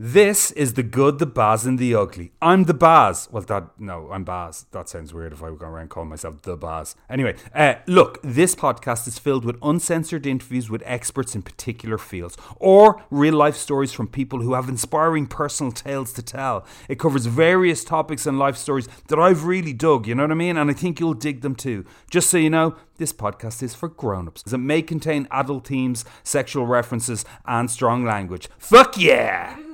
This is the good, the Baz, and the ugly. I'm the Baz. Well, that no, I'm Baz. That sounds weird if I were going around calling myself the Baz. Anyway, uh, look, this podcast is filled with uncensored interviews with experts in particular fields, or real life stories from people who have inspiring personal tales to tell. It covers various topics and life stories that I've really dug. You know what I mean? And I think you'll dig them too. Just so you know, this podcast is for grown-ups. It may contain adult themes, sexual references, and strong language. Fuck yeah!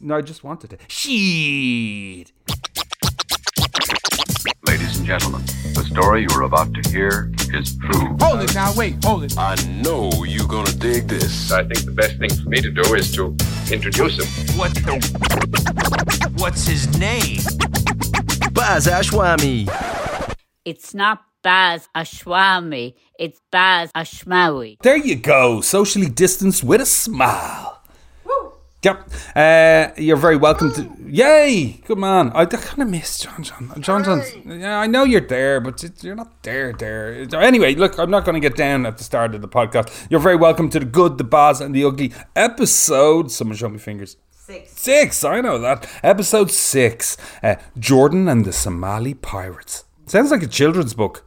No, I just wanted to. Shit. Ladies and gentlemen, the story you are about to hear is true. Hold it now, wait, hold it. I know you're gonna dig this. I think the best thing for me to do is to introduce him. What the? What's his name? Baz Ashwami. It's not Baz Ashwami, it's Baz Ashmawy. There you go. Socially distanced with a smile. Yep. Uh, you're very welcome to. Yay! Good man. I, I kind of miss John John. John John's. Yeah, I know you're there, but you're not there. There. Anyway, look, I'm not going to get down at the start of the podcast. You're very welcome to the good, the bad, and the ugly episode. Someone show me fingers. Six. Six. I know that. Episode six. Uh, Jordan and the Somali pirates. Sounds like a children's book.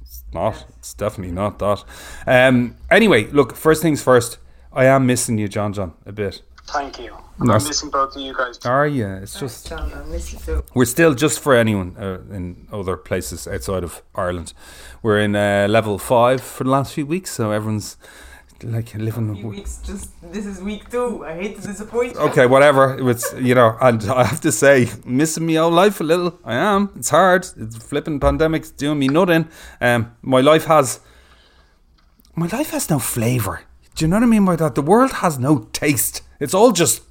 It's not. It's definitely not that. Um. Anyway, look. First things first. I am missing you, John John, a bit. Thank you. I'm missing both of you guys. Are you? It's just we're still just for anyone uh, in other places outside of Ireland. We're in uh, level five for the last few weeks, so everyone's like living. few weeks. Just this is week two. I hate to disappoint you. Okay, whatever. It's you know, and I have to say, missing me old life a little. I am. It's hard. It's flipping pandemic's doing me nothing. Um, my life has. My life has no flavour. Do you know what I mean by that? The world has no taste. It's all just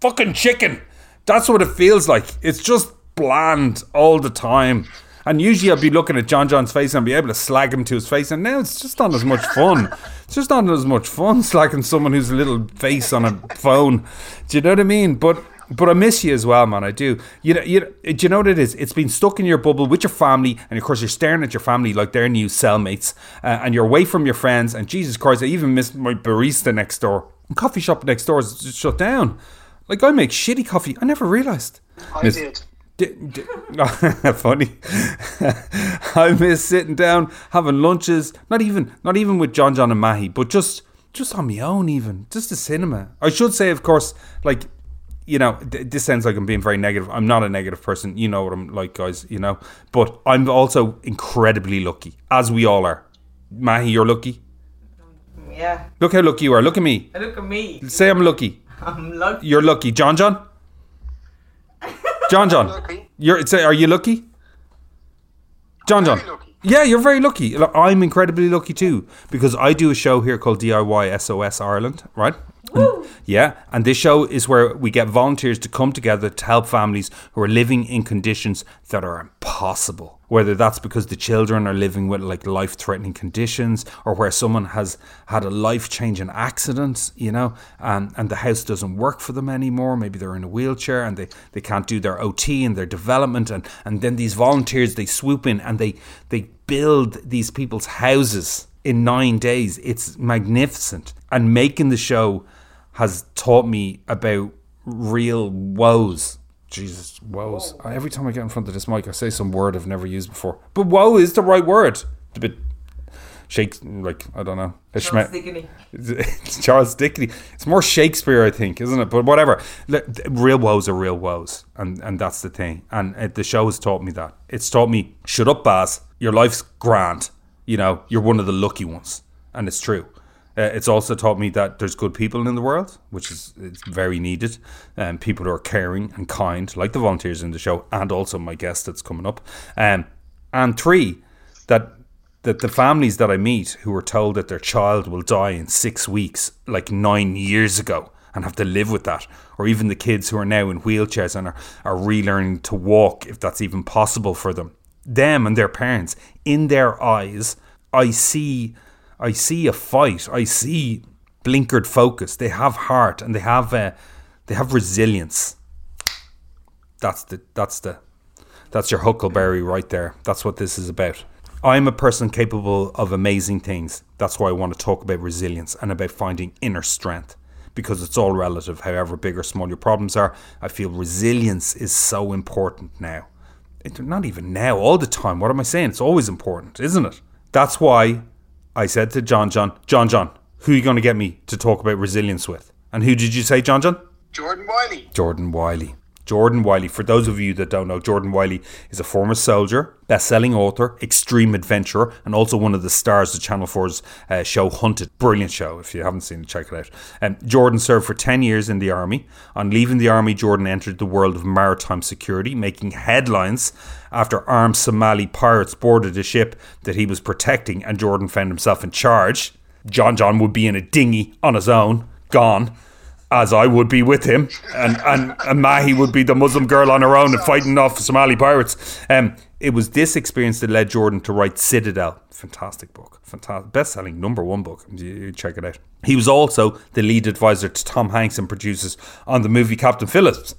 fucking chicken. That's what it feels like. It's just bland all the time. And usually I'd be looking at John John's face and be able to slag him to his face. And now it's just not as much fun. It's just not as much fun slagging someone who's a little face on a phone. Do you know what I mean? But but I miss you as well, man. I do. You know, you know, do you know what it is? It's been stuck in your bubble with your family, and of course you're staring at your family like they're new cellmates, uh, and you're away from your friends. And Jesus Christ, I even miss my barista next door. Coffee shop next door is shut down. Like I make shitty coffee. I never realised. I Miss- did. D- d- funny. I miss sitting down having lunches. Not even, not even with John, John and Mahi, but just, just on my own. Even just the cinema. I should say, of course, like you know, th- this sounds like I'm being very negative. I'm not a negative person. You know what I'm like, guys. You know, but I'm also incredibly lucky, as we all are. Mahi, you're lucky. Yeah. Look how lucky you are. Look at me. Look at me. Say I'm lucky. I'm lucky. You're lucky, John. John. John. John. Lucky. You're. Say, are you lucky? John. John. Very lucky. Yeah, you're very lucky. Look, I'm incredibly lucky too because I do a show here called DIY SOS Ireland, right? And- yeah, and this show is where we get volunteers to come together to help families who are living in conditions that are impossible. Whether that's because the children are living with like life threatening conditions or where someone has had a life changing accident, you know, and, and the house doesn't work for them anymore. Maybe they're in a wheelchair and they, they can't do their OT and their development. And, and then these volunteers, they swoop in and they, they build these people's houses in nine days. It's magnificent. And making the show has taught me about real woes. Jesus, woes. Every time I get in front of this mic, I say some word I've never used before. But woe is the right word. It's a bit shake, like, I don't know. Charles schme- Dickeny. it's Charles Dickney. It's more Shakespeare, I think, isn't it? But whatever. Real woes are real woes, and and that's the thing. And uh, the show has taught me that. It's taught me, shut up, Baz. Your life's grand. You know, you're one of the lucky ones, and it's true. Uh, it's also taught me that there's good people in the world, which is it's very needed. Um, people who are caring and kind, like the volunteers in the show, and also my guest that's coming up. Um, and three, that that the families that I meet who are told that their child will die in six weeks, like nine years ago, and have to live with that, or even the kids who are now in wheelchairs and are, are relearning to walk, if that's even possible for them, them and their parents, in their eyes, I see, I see a fight. I see blinkered focus. They have heart and they have, uh, they have resilience. That's the, that's the, that's your huckleberry right there. That's what this is about. I'm a person capable of amazing things. That's why I want to talk about resilience and about finding inner strength. because it's all relative, however big or small your problems are. I feel resilience is so important now. It, not even now, all the time. What am I saying? It's always important, isn't it? That's why I said to John John, John John, who are you going to get me to talk about resilience with? And who did you say, John John? Jordan Wylie. Jordan Wylie. Jordan Wylie. For those of you that don't know, Jordan Wylie is a former soldier, best-selling author, extreme adventurer, and also one of the stars of Channel 4's uh, show Hunted. Brilliant show. If you haven't seen it, check it out. Um, Jordan served for 10 years in the army. On leaving the army, Jordan entered the world of maritime security, making headlines after armed Somali pirates boarded a ship that he was protecting, and Jordan found himself in charge. John John would be in a dinghy on his own, gone as I would be with him, and, and, and Mahi would be the Muslim girl on her own and fighting off Somali pirates. Um, it was this experience that led Jordan to write Citadel. Fantastic book. Fantastic. Best selling number one book. You, check it out. He was also the lead advisor to Tom Hanks and producers on the movie Captain Phillips.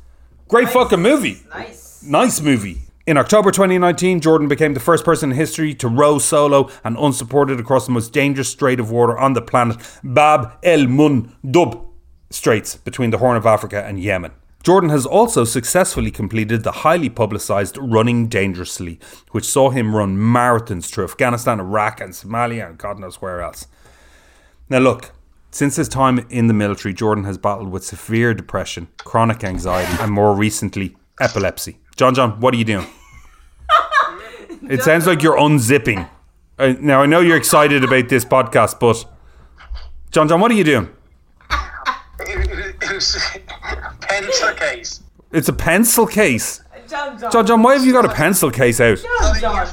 Great fucking movie. Nice. Nice movie. In October 2019, Jordan became the first person in history to row solo and unsupported across the most dangerous strait of water on the planet, Bab el Mandeb Straits between the Horn of Africa and Yemen. Jordan has also successfully completed the highly publicised Running Dangerously, which saw him run marathons through Afghanistan, Iraq, and Somalia, and God knows where else. Now, look, since his time in the military, Jordan has battled with severe depression, chronic anxiety, and more recently, epilepsy. John, John, what are you doing? It sounds like you're unzipping. Uh, now, I know you're excited about this podcast, but John, John, what are you doing? It was a pencil case. It's a pencil case. John John. John, John, why have you got a pencil case out? John John.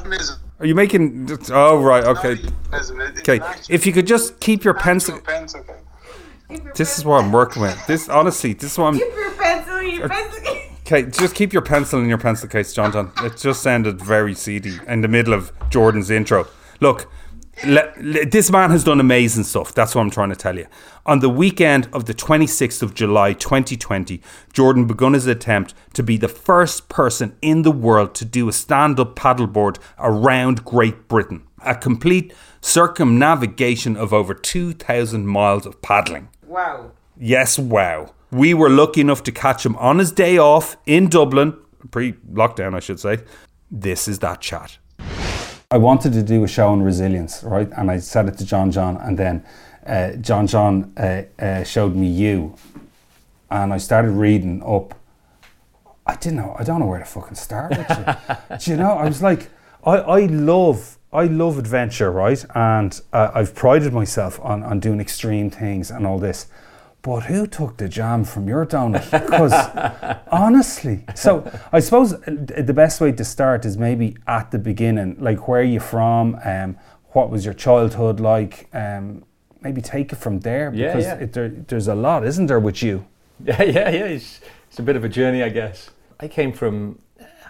Are you making? Oh, right. Okay. Euphemism. It- it's Okay. If you could just keep your pencil. pencil case. This is what I'm working with. This honestly, this is what I'm. Keep your pencil in your pencil case. Okay, just keep your pencil in your pencil case, John. John. It just sounded very seedy in the middle of Jordan's intro. Look, le- le- this man has done amazing stuff. That's what I'm trying to tell you. On the weekend of the 26th of July 2020, Jordan begun his attempt to be the first person in the world to do a stand-up paddleboard around Great Britain. A complete circumnavigation of over 2,000 miles of paddling. Wow. Yes, wow. We were lucky enough to catch him on his day off in Dublin, pre lockdown, I should say. This is that chat. I wanted to do a show on resilience, right? And I said it to John John, and then uh, John John uh, uh, showed me you. And I started reading up. I didn't know, I don't know where to fucking start. Do you know, I was like, I, I love. I love adventure, right? And uh, I've prided myself on, on doing extreme things and all this. But who took the jam from your donut? Because honestly, so I suppose the best way to start is maybe at the beginning, like where are you from? Um, what was your childhood like? Um, maybe take it from there Yeah, because yeah. It, there, there's a lot, isn't there, with you? Yeah, yeah, yeah. It's, it's a bit of a journey, I guess. I came from,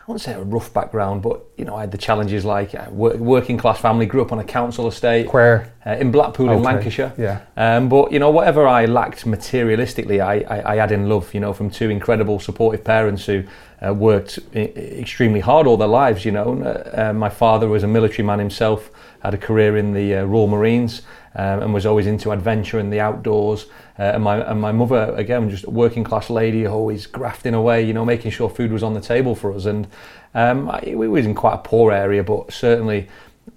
I wouldn't say a rough background, but you know, I had the challenges like uh, wor- working class family. Grew up on a council estate. Where? Uh, in Blackpool, in Lancashire. yeah. Um, but you know, whatever I lacked materialistically, I, I, I had in love. You know, from two incredible, supportive parents who uh, worked I- extremely hard all their lives. You know, uh, uh, my father was a military man himself, had a career in the uh, Royal Marines, um, and was always into adventure and the outdoors. Uh, and my and my mother again, just a working class lady, always grafting away. You know, making sure food was on the table for us. And um, I, we was in quite a poor area, but certainly.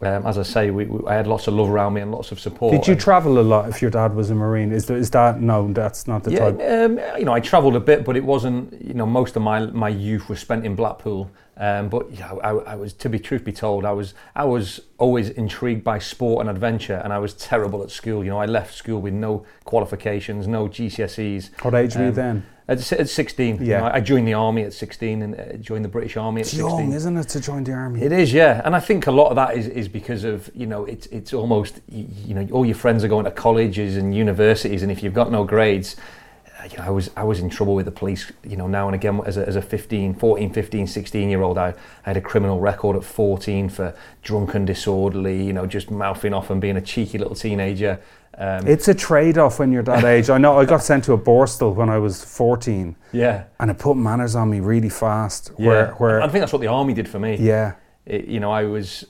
Um, as I say, we, we, I had lots of love around me and lots of support. Did you travel a lot if your dad was a Marine? Is, there, is that, no, that's not the yeah, type. um, you know, I travelled a bit, but it wasn't. You know, most of my my youth was spent in Blackpool. Um, but you know, I, I was, to be truth be told, I was I was always intrigued by sport and adventure, and I was terrible at school. You know, I left school with no qualifications, no GCSEs. What age were you Um, then? At, at 16. you Yeah. know, I joined the army at 16 and uh, joined the British Army at It's 16. young, isn't it, to join the army? It is, yeah, and I think a lot of that is, is because of you know it's it's almost you know all your friends are going to colleges and universities, and if you've got no grades, you know I was I was in trouble with the police, you know now and again as a, as a 15, 14, 15, 16 year old, I, I had a criminal record at 14 for drunken, disorderly, you know just mouthing off and being a cheeky little teenager. Um, It's a trade off when you're that age. I know I got sent to a Borstal when I was 14 yeah, and it put manners on me really fast. yeah. Where, where I think that's what the army did for me. yeah. it, you know, I was,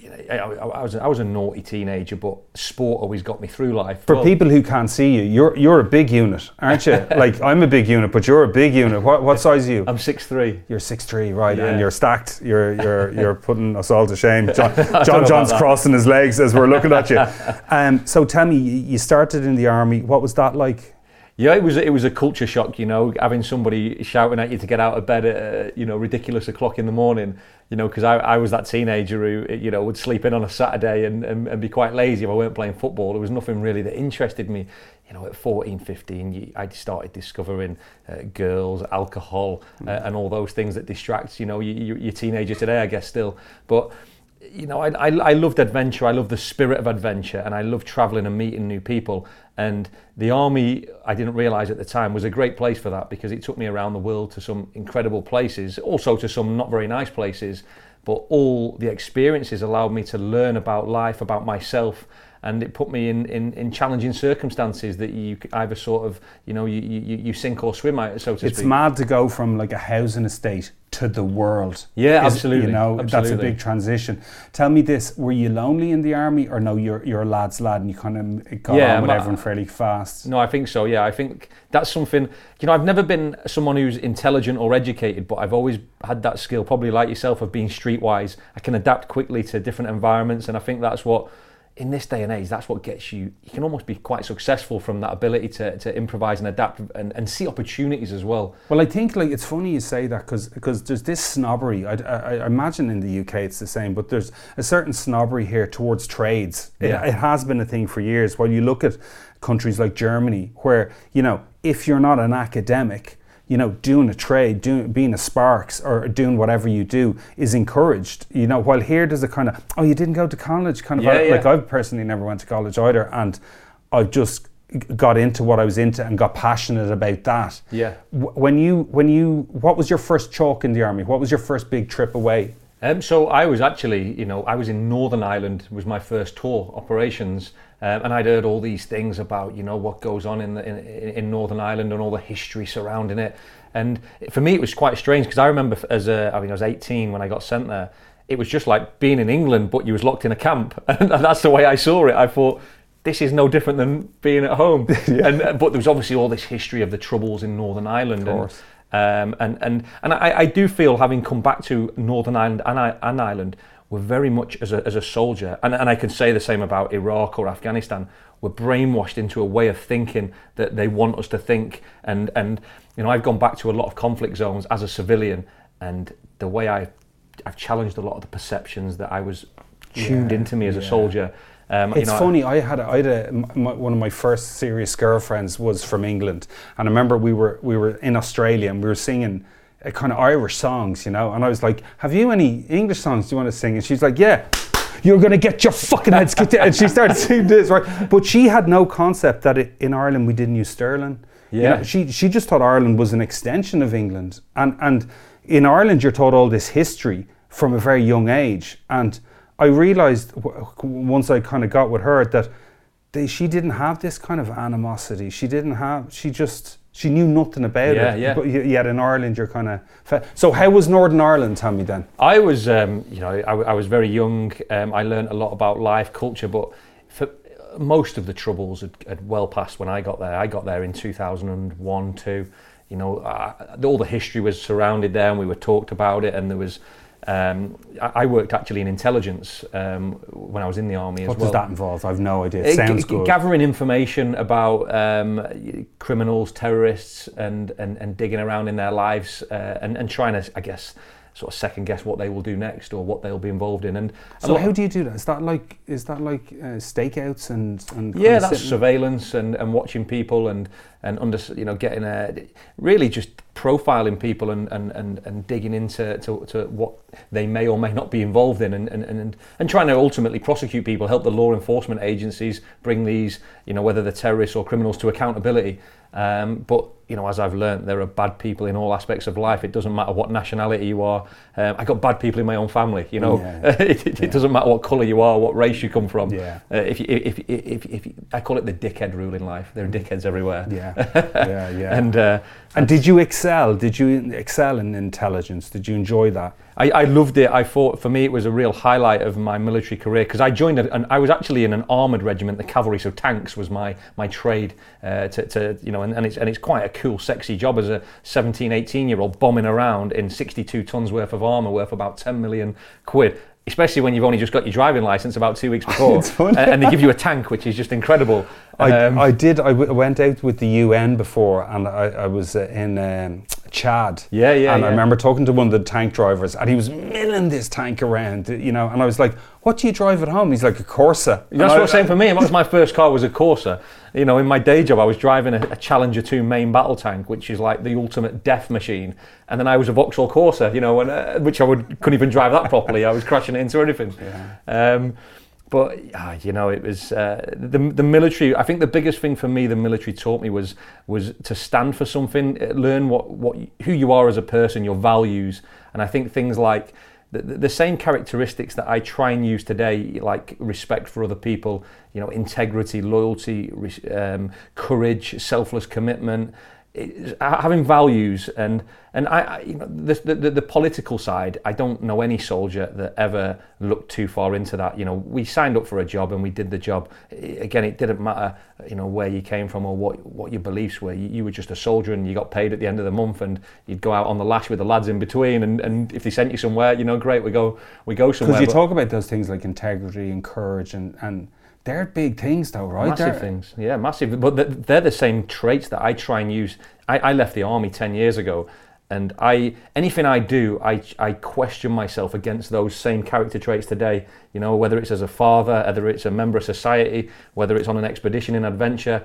you know, I, I, was I was a naughty teenager, but sport always got me through life. For Well, people who can't see you, you're you're a big unit, aren't you? like I'm a big unit, but you're a big unit. What what size are you? I'm six three. You're six three, right? Yeah. And you're stacked. You're you're you're putting us all to shame. John, John John's crossing his legs as we're looking at you. Um, so tell me, you started in the army. What was that like? Yeah, it was it was a culture shock, you know, having somebody shouting at you to get out of bed at uh, you know ridiculous o'clock in the morning, you know, because I, I was that teenager who you know would sleep in on a Saturday and, and, and be quite lazy if I weren't playing football. There was nothing really that interested me, you know. At 14, 15, I started discovering uh, girls, alcohol, uh, and all those things that distract. You know, you, you, you're a teenager today, I guess, still, but you know, I, I, I loved adventure. I loved the spirit of adventure, and I loved traveling and meeting new people. And the army, I didn't realize at the time, was a great place for that because it took me around the world to some incredible places, also to some not very nice places. But all the experiences allowed me to learn about life, about myself, and it put me in, in, in challenging circumstances that you either sort of, you know, you, you, you sink or swim so to It's speak. mad to go from like a housing estate to the world. Yeah, Is- absolutely, You know, that's a big transition. Tell me this: Were you lonely in the army, or no? You're you're a lad's lad, and you kind of got Yeah, on with everyone fairly fast. No, I think so. Yeah, I think that's something. You know, I've never been someone who's intelligent or educated, but I've always had that skill, probably like yourself, of being streetwise. I can adapt quickly to different environments, and I think that's what, in this day and age, that's what gets you. You can almost be quite successful from that ability to, to improvise and adapt and, and see opportunities as well. Well, I think like it's funny you say that because because there's this snobbery. I, I, I imagine in the UK it's the same, but there's a certain snobbery here towards trades. It, it has been a thing for years. While you look at countries like Germany, where you know if you're not an academic, you know doing a trade, doing being a sparks or doing whatever you do is encouraged. You know, while here there's a kind of oh you didn't go to college kind of Yeah, yeah. like I've personally never went to college either, and I've just got into what I was into and got passionate about that. Yeah. When you, when you, what was your first chalk in the army? What was your first big trip away? Um, so I was actually, you know, I was in Northern Ireland. Was my first tour operations, um, and I'd heard all these things about, you know, what goes on in, the, in in Northern Ireland and all the history surrounding it. And for me, it was quite strange because I remember as a, I mean, I was 18 when I got sent there. It was just like being in England, but you was locked in a camp, and that's the way I saw it. I thought. This is no different than being at home, and uh, but there was obviously all this history of the troubles in Northern Ireland, and course. Um, and and and I, I do feel having come back to Northern Ireland and, I, and Ireland, we're very much as a, as a soldier, and, and I can say the same about Iraq or Afghanistan. We're brainwashed into a way of thinking that they want us to think, and and you know I've gone back to a lot of conflict zones as a civilian, and the way I I've challenged a lot of the perceptions that I was tuned Yeah, into me as a soldier. Um, It's you know, funny. I had, a, I had a, my, one of my first serious girlfriends was from England, and I remember we were we were in Australia and we were singing a kind of Irish songs, you know. And I was like, "Have you any English songs you want to sing?" And she's like, "Yeah." You're gonna get your fucking heads kicked in. And she started singing this, right? But she had no concept that it, in Ireland we didn't use sterling. You Yeah. know, she she just thought Ireland was an extension of England, and and in Ireland you're taught all this history from a very young age. And I realised w- once I kind of got with her that they, she didn't have this kind of animosity. She didn't have. She just she knew nothing about Yeah, it. yeah. But yet in Ireland you're kind of. So how was Northern Ireland? Tell me then. I was, um, you know, I, I was very young. Um, I learned a lot about life, culture, but for most of the troubles had, had well passed when I got there. I got there in 2001, two. You know, uh, all the history was surrounded there, and we were talked about it. And there was, um, I, I worked actually in intelligence um, when I was in the army What as well. does that involve? I've no idea. Uh, It sounds g- good. Gathering information about um, criminals, terrorists, and, and, and digging around in their lives uh, and, and trying to, I guess, sort of second guess what they will do next or what they'll be involved in. And so how do you do that? Is that like is that like uh, stakeouts and and yeah, that's surveillance and, and watching people and and under you know getting a really just profiling people and and, and, and digging into to, to what they may or may not be involved in and, and, and and trying to ultimately prosecute people, help the law enforcement agencies bring these you know whether they're terrorists or criminals to accountability. Um, but you know, as I've learned, there are bad people in all aspects of life. It doesn't matter what nationality you are. Um, I got bad people in my own family. You know, Yeah. it, it, it doesn't matter what colour you are, what race you come from. Yeah. Uh, if, you, if, if, if, if you, I call it the dickhead rule in life. There are dickheads everywhere. Yeah, yeah, yeah. and uh, And did you excel? Did you excel in intelligence? Did you enjoy that? I, I loved it. I thought for me it was a real highlight of my military career because I joined a, and I was actually in an armoured regiment, the cavalry, so tanks was my my trade. Uh, to, to you know, and, and it's and it's quite a cool, sexy job as a 17, 18 year old bombing around in 62 tons worth of armour worth about 10 million quid. Especially when you've only just got your driving license about two weeks before, and, and they give you a tank, which is just incredible. I, Um, I did. I w- went out with the UN before, and I, I was uh, in um, Chad. Yeah, yeah, And I remember talking to one of the tank drivers, and he was milling this tank around, you know. And I was like, "What do you drive at home?" He's like, "A Corsa." And That's I- what I'm saying for me. That was my first car was a Corsa. You know, in my day job, I was driving a, a Challenger 2 main battle tank, which is like the ultimate death machine. And then I was a Vauxhall Corsa, you know, and, uh, which I would, couldn't even drive that properly. I was crashing it into everything. Um, but ah, you know, it was uh, the the military. I think the biggest thing for me, the military taught me was was to stand for something, uh, learn what what who you are as a person, your values, and I think things like the, the same characteristics that I try and use today, like respect for other people, you know, integrity, loyalty, um, courage, selfless commitment, having values, and and I, I you know, the, the the political side. I don't know any soldier that ever looked too far into that. You know, we signed up for a job and we did the job. Again, it didn't matter, you know, where you came from or what what your beliefs were. You, you were just a soldier and you got paid at the end of the month, and you'd go out on the lash with the lads in between. And, and if they sent you somewhere, you know, great, we go we go somewhere. Because you But- talk about those things like integrity and courage, and, and they're big things, though, right? Massive They're- things, yeah, massive. But they're the same traits that I try and use. I, I left the army ten years ago, and I anything I do, I I question myself against those same character traits today. You know, whether it's as a father, whether it's a member of society, whether it's on an expedition in adventure,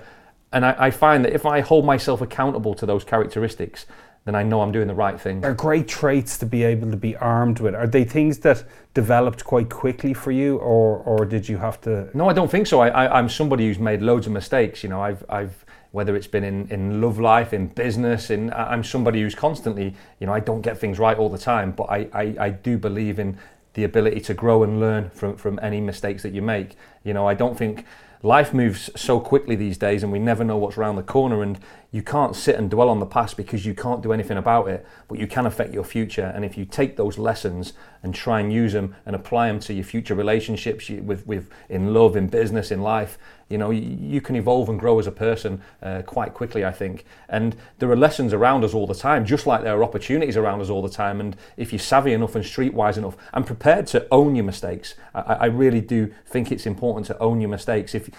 and I, I find that if I hold myself accountable to those characteristics, then I know I'm doing the right thing. Are great traits to be able to be armed with. Are they things that developed quite quickly for you, or or did you have to? No, I don't think so. I, I, I'm somebody who's made loads of mistakes. You know, I've, I've whether it's been in, in love life, in business, in I'm somebody who's constantly, you know, I don't get things right all the time, but I, I, I do believe in the ability to grow and learn from, from any mistakes that you make. You know, I don't think life moves so quickly these days and we never know what's around the corner and you can't sit and dwell on the past because you can't do anything about it but you can affect your future. And if you take those lessons and try and use them and apply them to your future relationships with, with in love in business in life you know you, you can evolve and grow as a person uh, quite quickly i think. And there are lessons around us all the time just like there are opportunities around us all the time. And if you're savvy enough and streetwise enough and prepared to own your mistakes i, I really do think it's important to own your mistakes. If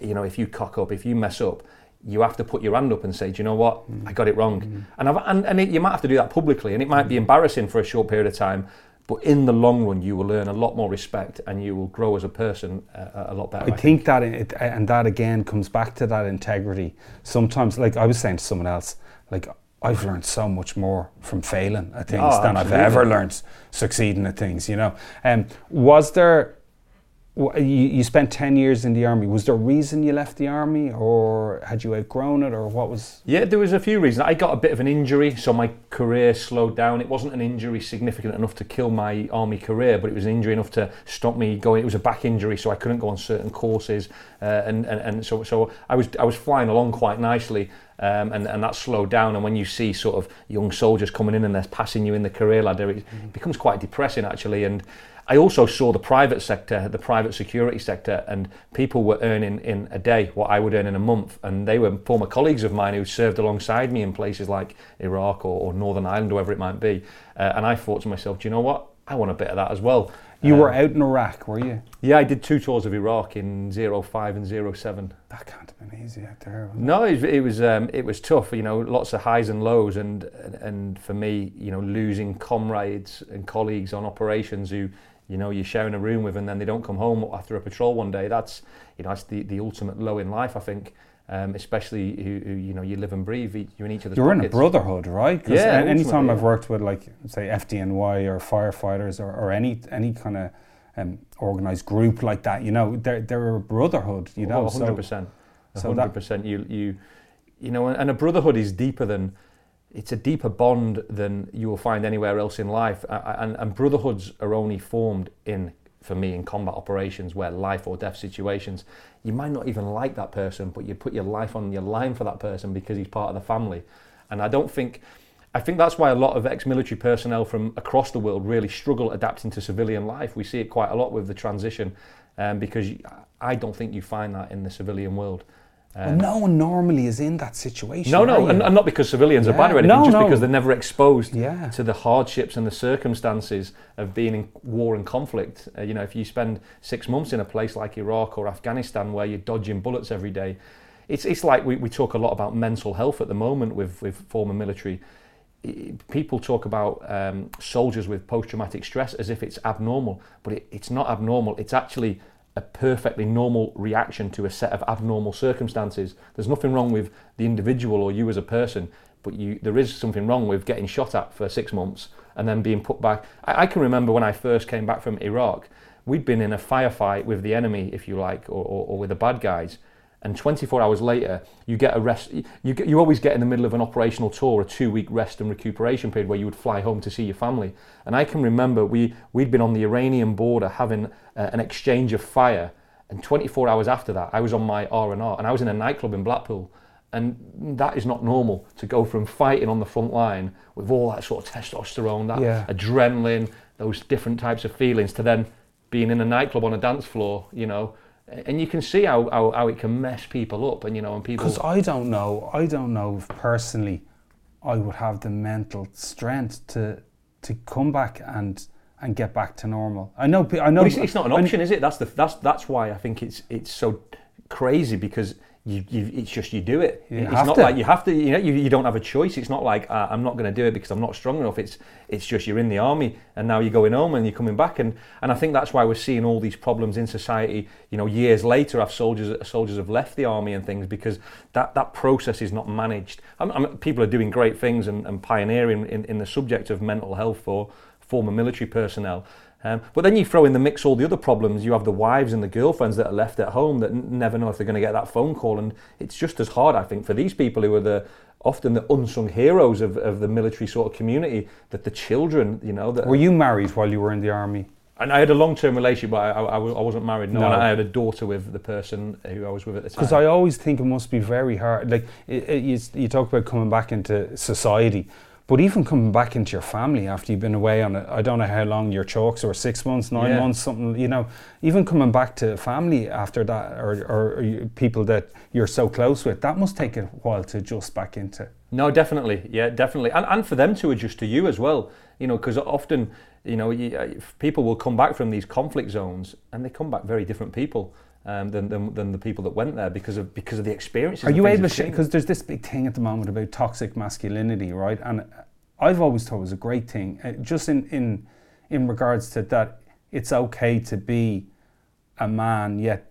you know if you cock up if you mess up you have to put your hand up and say, do you know what, I got it wrong. And, I've, and, and it, you might have to do that publicly, and it might be embarrassing for a short period of time, but in the long run, you will learn a lot more respect and you will grow as a person uh, a lot better. I think that it, and that again comes back to that integrity. Sometimes, like I was saying to someone else, like I've learned so much more from failing at things Oh, than I've ever learned succeeding at things. You know, um, was there? You, you spent ten years in the army. Was there a reason you left the army, or had you outgrown it, or what was? Yeah, there was a few reasons. I got a bit of an injury, so my career slowed down. It wasn't an injury significant enough to kill my army career, but it was an injury enough to stop me going. It was a back injury, so I couldn't go on certain courses, uh, and, and and so so I was I was flying along quite nicely. Um, and, and that slowed down. And when you see sort of young soldiers coming in and they're passing you in the career ladder, it becomes quite depressing actually. And I also saw the private sector, the private security sector, and people were earning in a day what I would earn in a month. And they were former colleagues of mine who served alongside me in places like Iraq or, or Northern Ireland, wherever it might be. Uh, and I thought to myself, do you know what? I want a bit of that as well. You Um, were out in Iraq, were you? Yeah, I did two tours of Iraq in 05 and 07. That can't have been easy out there. No, it, it was um, it was tough. You know, lots of highs and lows, and, and and for me, you know, losing comrades and colleagues on operations who, you know, you're sharing a room with, and then they don't come home after a patrol one day. That's you know, that's the, the ultimate low in life. I think, um, especially who, who you know you live and breathe. You're in each other's. You're in a pockets. brotherhood, right? 'Cause Yeah, anytime ultimately, I've worked with, like, say, FDNY or firefighters or, or any any kind of um, organized group like that, you know, they're they're a brotherhood, you know. Oh, so- 100%. so that- 100%. You you you know, and a brotherhood is deeper than it's a deeper bond than you will find anywhere else in life. And, and brotherhoods are only formed in, for me, in combat operations where life or death situations. You might not even like that person, but you put your life on your line for that person because he's part of the family. And I don't think, I think that's why a lot of ex-military personnel from across the world really struggle adapting to civilian life. We see it quite a lot with the transition, um, because I don't think you find that in the civilian world. Well, Um, no one normally is in that situation. no, no, and, and not because civilians are bad Yeah. or anything, No, just no. because they're never exposed Yeah. to the hardships and the circumstances of being in war and conflict. Uh, you know, if you spend six months in a place like Iraq or Afghanistan where you're dodging bullets every day, it's, it's like we, we talk a lot about mental health at the moment with, with former military. People talk about um, soldiers with post-traumatic stress as if it's abnormal, but it, it's not abnormal. It's actually a perfectly normal reaction to a set of abnormal circumstances. There's nothing wrong with the individual or you as a person, but you, there is something wrong with getting shot at for six months and then being put back. I, I can remember when I first came back from Iraq, we'd been in a firefight with the enemy, if you like, or, or, or with the bad guys. And 24 hours later, you get a rest. You, you always get in the middle of an operational tour, a two-week rest and recuperation period, where you would fly home to see your family. And I can remember we we'd been on the Iranian border having uh, an exchange of fire, and 24 hours after that, I was on my R and R, and I was in a nightclub in Blackpool, and that is not normal to go from fighting on the front line with all that sort of testosterone, that Yeah. adrenaline, those different types of feelings, to then being in a nightclub on a dance floor, you know. And you can see how, how, how it can mess people up, and you know, and people. Because I don't know, I don't know if personally I would have the mental strength to to come back and and get back to normal. I know, I know. It's, it's not an I- option, is it? That's the that's that's why I think it's it's so crazy because you, you it's just you do it. You it's not to. like you have to. You know, you, you don't have a choice. It's not like uh, I'm not going to do it because I'm not strong enough. It's it's just you're in the army and now you're going home and you're coming back and and I think that's why we're seeing all these problems in society. You know, years later, after soldiers soldiers have left the army and things because that that process is not managed. I'm, I'm, people are doing great things and, and pioneering in, in the subject of mental health for former military personnel. Um, but then you throw in the mix all the other problems. You have the wives and the girlfriends that are left at home that n- never know if they're going to get that phone call, and it's just as hard, I think, for these people who are the often the unsung heroes of, of the military sort of community. That the children, you know, that Were you married while you were in the army? and I had a long-term relationship, but I, I, I wasn't married. No, No. I had a daughter with the person who I was with at the time. Because I always think it must be very hard. Like it, it, you, you talk about coming back into society, but even coming back into your family after you've been away on it, I don't know how long your chokes or six months, nine Yeah. months, something. You know, even coming back to family after that, or, or, or people that you're so close with, that must take a while to adjust back into. No, definitely, yeah, definitely, and and for them to adjust to you as well, you know, because often, you know, you, uh, people will come back from these conflict zones and they come back very different people um, than, than than the people that went there because of because of the experiences. Are you able to they've share? seen. Because there's this big thing at the moment about toxic masculinity, right? And I've always thought it was a great thing, uh, just in in in regards to that. It's okay to be a man, yet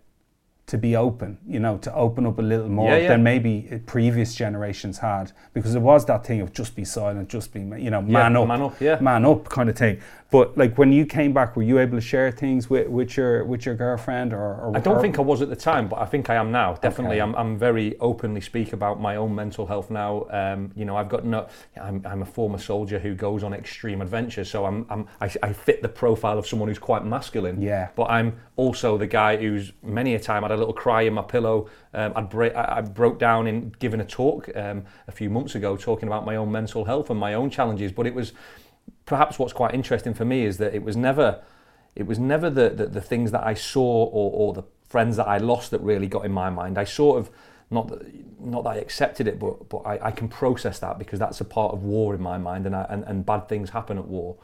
to be open. You know, to open up a little more Yeah, yeah. than maybe uh, previous generations had, because there was that thing of just be silent, just be you know man up, man up, yeah. man up kind of thing. But like when you came back, were you able to share things with, with your with your girlfriend or? or I don't think I was at the time, but I think I am now. Definitely, Okay. I'm, I'm very openly speak about my own mental health now. Um, you know, I've got no. I'm, I'm a former soldier who goes on extreme adventures, so I'm, I'm I, I fit the profile of someone who's quite masculine. Yeah. But I'm also the guy who's many a time had a little cry in my pillow. Um, I'd break, I, I broke down in giving a talk um, a few months ago, talking about my own mental health and my own challenges. But it was perhaps what's quite interesting for me is that it was never it was never the, the, the things that I saw or, or the friends that I lost that really got in my mind. I sort of not that, not that I accepted it, but but I, I can process that because that's a part of war in my mind, and, I, and and bad things happen at war.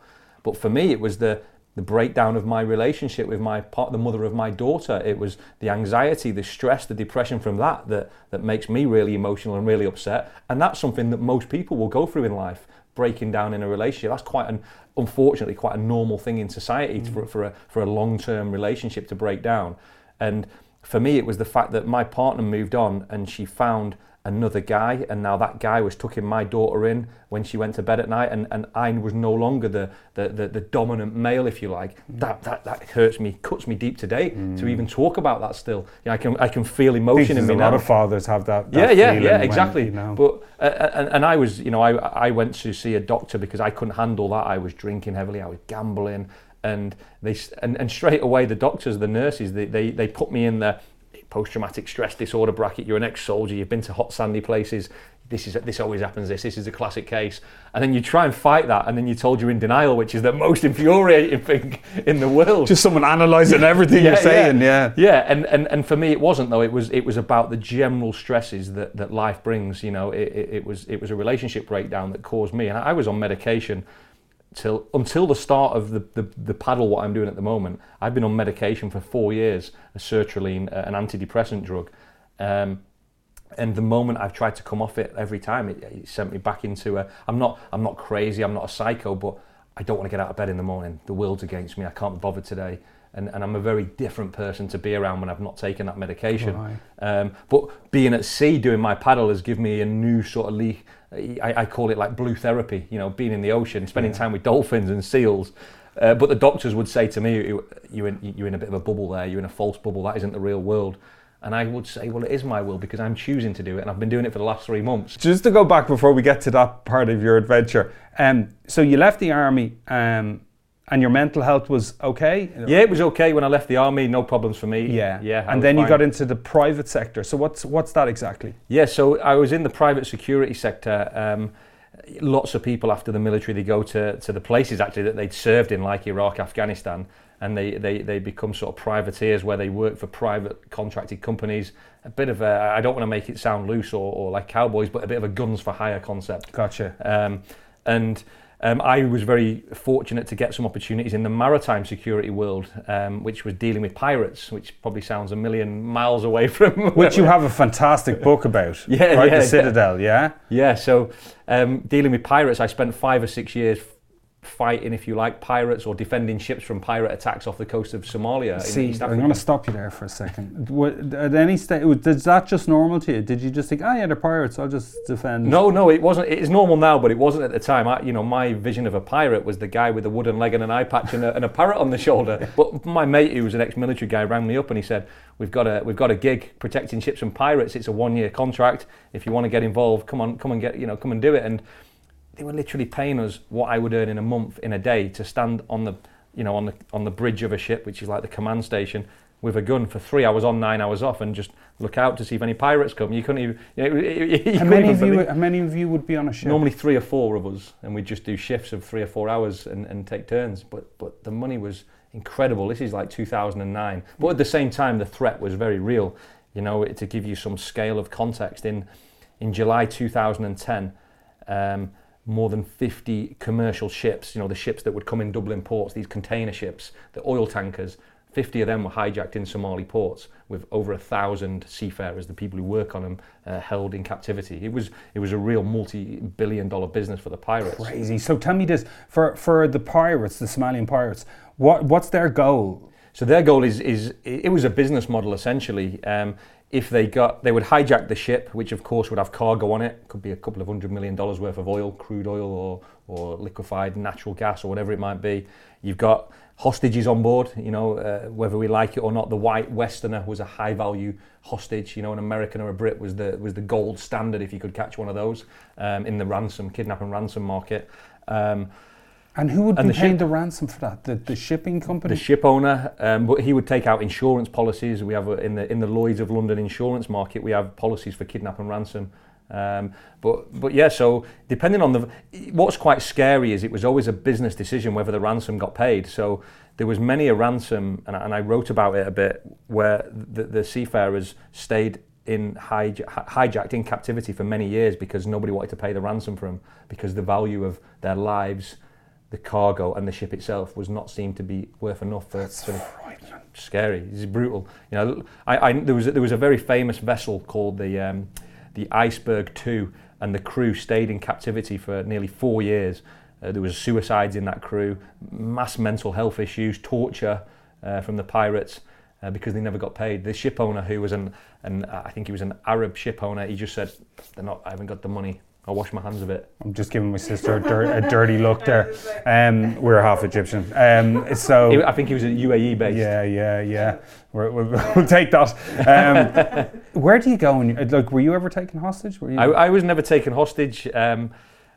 But for me, it was the the breakdown of my relationship with my part, the mother of my daughter. It was the anxiety, the stress, the depression from that that that makes me really emotional and really upset. And that's something that most people will go through in life breaking down in a relationship. That's quite an, unfortunately, quite a normal thing in society mm. for, for a, for a long-term relationship to break down. And for me, it was the fact that my partner moved on and she found another guy, and now that guy was tucking my daughter in when she went to bed at night, and, and I was no longer the, the, the, the dominant male, if you like. Mm. That, that that hurts me, cuts me deep today to mm. even talk about that. Still, you know, I can I can feel emotion in me a lot of fathers have that. Yeah, that yeah, yeah, when, exactly. you know. But uh, uh, and, and I was, you know, I I went to see a doctor because I couldn't handle that. I was drinking heavily. I was gambling, and they and, and straight away the doctors, the nurses, they they, they put me in the post-traumatic stress disorder bracket. You're an ex-soldier. You've been to hot sandy places. This is this always happens. This this is a classic case, and then you try and fight that, and then you're told you're in denial, which is the most infuriating thing in the world. just someone analysing everything you're saying, yeah. Yeah, and, and, and for me it wasn't though. It was it was about the general stresses that, that life brings. You know, it, it, it was it was a relationship breakdown that caused me, and I was on medication till until the start of the, the, the paddle. What I'm doing at the moment, I've been on medication for four years, a sertraline, uh, an antidepressant drug. Um, and the moment I've tried to come off it, every time it, it sent me back into a. I'm not I'm not crazy. I'm not a psycho, but I don't want to get out of bed in the morning. The world's against me. I can't be bothered today. And, and I'm a very different person to be around when I've not taken that medication. Right. Um, but being at sea doing my paddle has given me a new sort of leak. I, I call it like blue therapy. You know, being in the ocean, spending time with dolphins and seals. Uh, but the doctors would say to me, "You- "You're in, you're in a bit of a bubble there. You're in a false bubble. That isn't the real world." And I would say, "Well, it is my will because I'm choosing to do it, and I've been doing it for the last three months." Just to go back before we get to that part of your adventure, um, so you left the army, um, and your mental health was okay. Yeah, it was okay when I left the army. No problems for me. Yeah, yeah. I And then you fine. got into the private sector. So what's what's that exactly? Yeah, so I was in the private security sector. Um, lots of people after the military they go to, to the places actually that they'd served in, like Iraq, Afghanistan, and they, they, they become sort of privateers where they work for private contracted companies. A bit of a I don't want to make it sound loose or, or like cowboys, but a bit of a guns for hire concept. Gotcha. Um, and um, I was very fortunate to get some opportunities in the maritime security world, um, which was dealing with pirates, which probably sounds a million miles away from Which you have a fantastic book about. Yeah, right. yeah, the. Citadel. Yeah. Yeah, so um, dealing with pirates, I spent five or six years fighting, if you like, pirates or defending ships from pirate attacks off the coast of Somalia in See, East I'm going to stop you there for a second. Wa- At any stage, is that just normal to you? Did you just think, oh yeah, they're pirates, I'll just defend? No, no, it wasn't. It's normal now, but it wasn't at the time. I, you know, my vision of a pirate was the guy with a wooden leg and an eye patch and a, and a parrot on the shoulder. But my mate, who was an ex-military guy, rang me up and he said, "We've got a we've got a gig protecting ships from pirates. It's a one-year contract. If you want to get involved, come on, come and get you know, come and do it." And they were literally paying us what I would earn in a month in a day to stand on the you know on the on the bridge of a ship, which is like the command station, with a gun for three hours on, nine hours off, and just look out to see if any pirates come. You couldn't even. You, know, you, you How many of you? How many of you would be on a ship? Normally three or four of us, and we'd just do shifts of three or four hours and, and take turns. But but the money was incredible. This is like 2009. But at the same time, the threat was very real. You know, to give you some scale of context, in in July 2010, um, more than 50 commercial ships, you know, the ships that would come in Dublin ports, these container ships, the oil tankers, 50 of them were hijacked in Somali ports with over a thousand seafarers, the people who work on them, uh, held in captivity. It was, it was a real multi-billion dollar business for the pirates. Crazy. So tell me this: for for the pirates, the Somalian pirates, what what's their goal? So their goal is is it was a business model essentially. Um, if they got, they would hijack the ship, which of course would have cargo on it. Could be a couple of hundred million dollars worth of oil, crude oil, or or liquefied natural gas, or whatever it might be. You've got hostages on board. You know, uh, whether we like it or not, the white Westerner was a high value hostage. You know, an American or a Brit was the was the gold standard if you could catch one of those um, in the ransom, kidnap and ransom market. Um, And who would And be the paying ship- the ransom for that? The the shipping company. the ship owner, um, but he would take out insurance policies. We have a, in the in the Lloyd's of London insurance market, we have policies for kidnap and ransom. Um, but but yeah, so depending on the what's quite scary is it was always a business decision whether the ransom got paid. So there was many a ransom, and I, and I wrote about it a bit, where the, the seafarers stayed in hij- hijacked in captivity for many years because nobody wanted to pay the ransom for them because the value of their lives the cargo and the ship itself was not seen to be worth enough for, for the, scary. It's brutal. You know, I, I there was a, there was a very famous vessel called the um, the Iceberg Two, and the crew stayed in captivity for nearly four years. Uh, there was suicides in that crew, mass mental health issues, torture uh, from the pirates. uh, because they never got paid. The ship owner, who was an, an I think he was an Arab ship owner, he just said, "They're not. I haven't got the money. I'll wash my hands of it." I'm just giving my sister a, dir- a dirty look there. Um, we're half Egyptian. Um, so I think he was at UAE based. Yeah, yeah, yeah. We're, we'll, we'll take that. Um, where do you go? When you, like, were you ever taken hostage? Were you? I, I was never taken hostage. Um,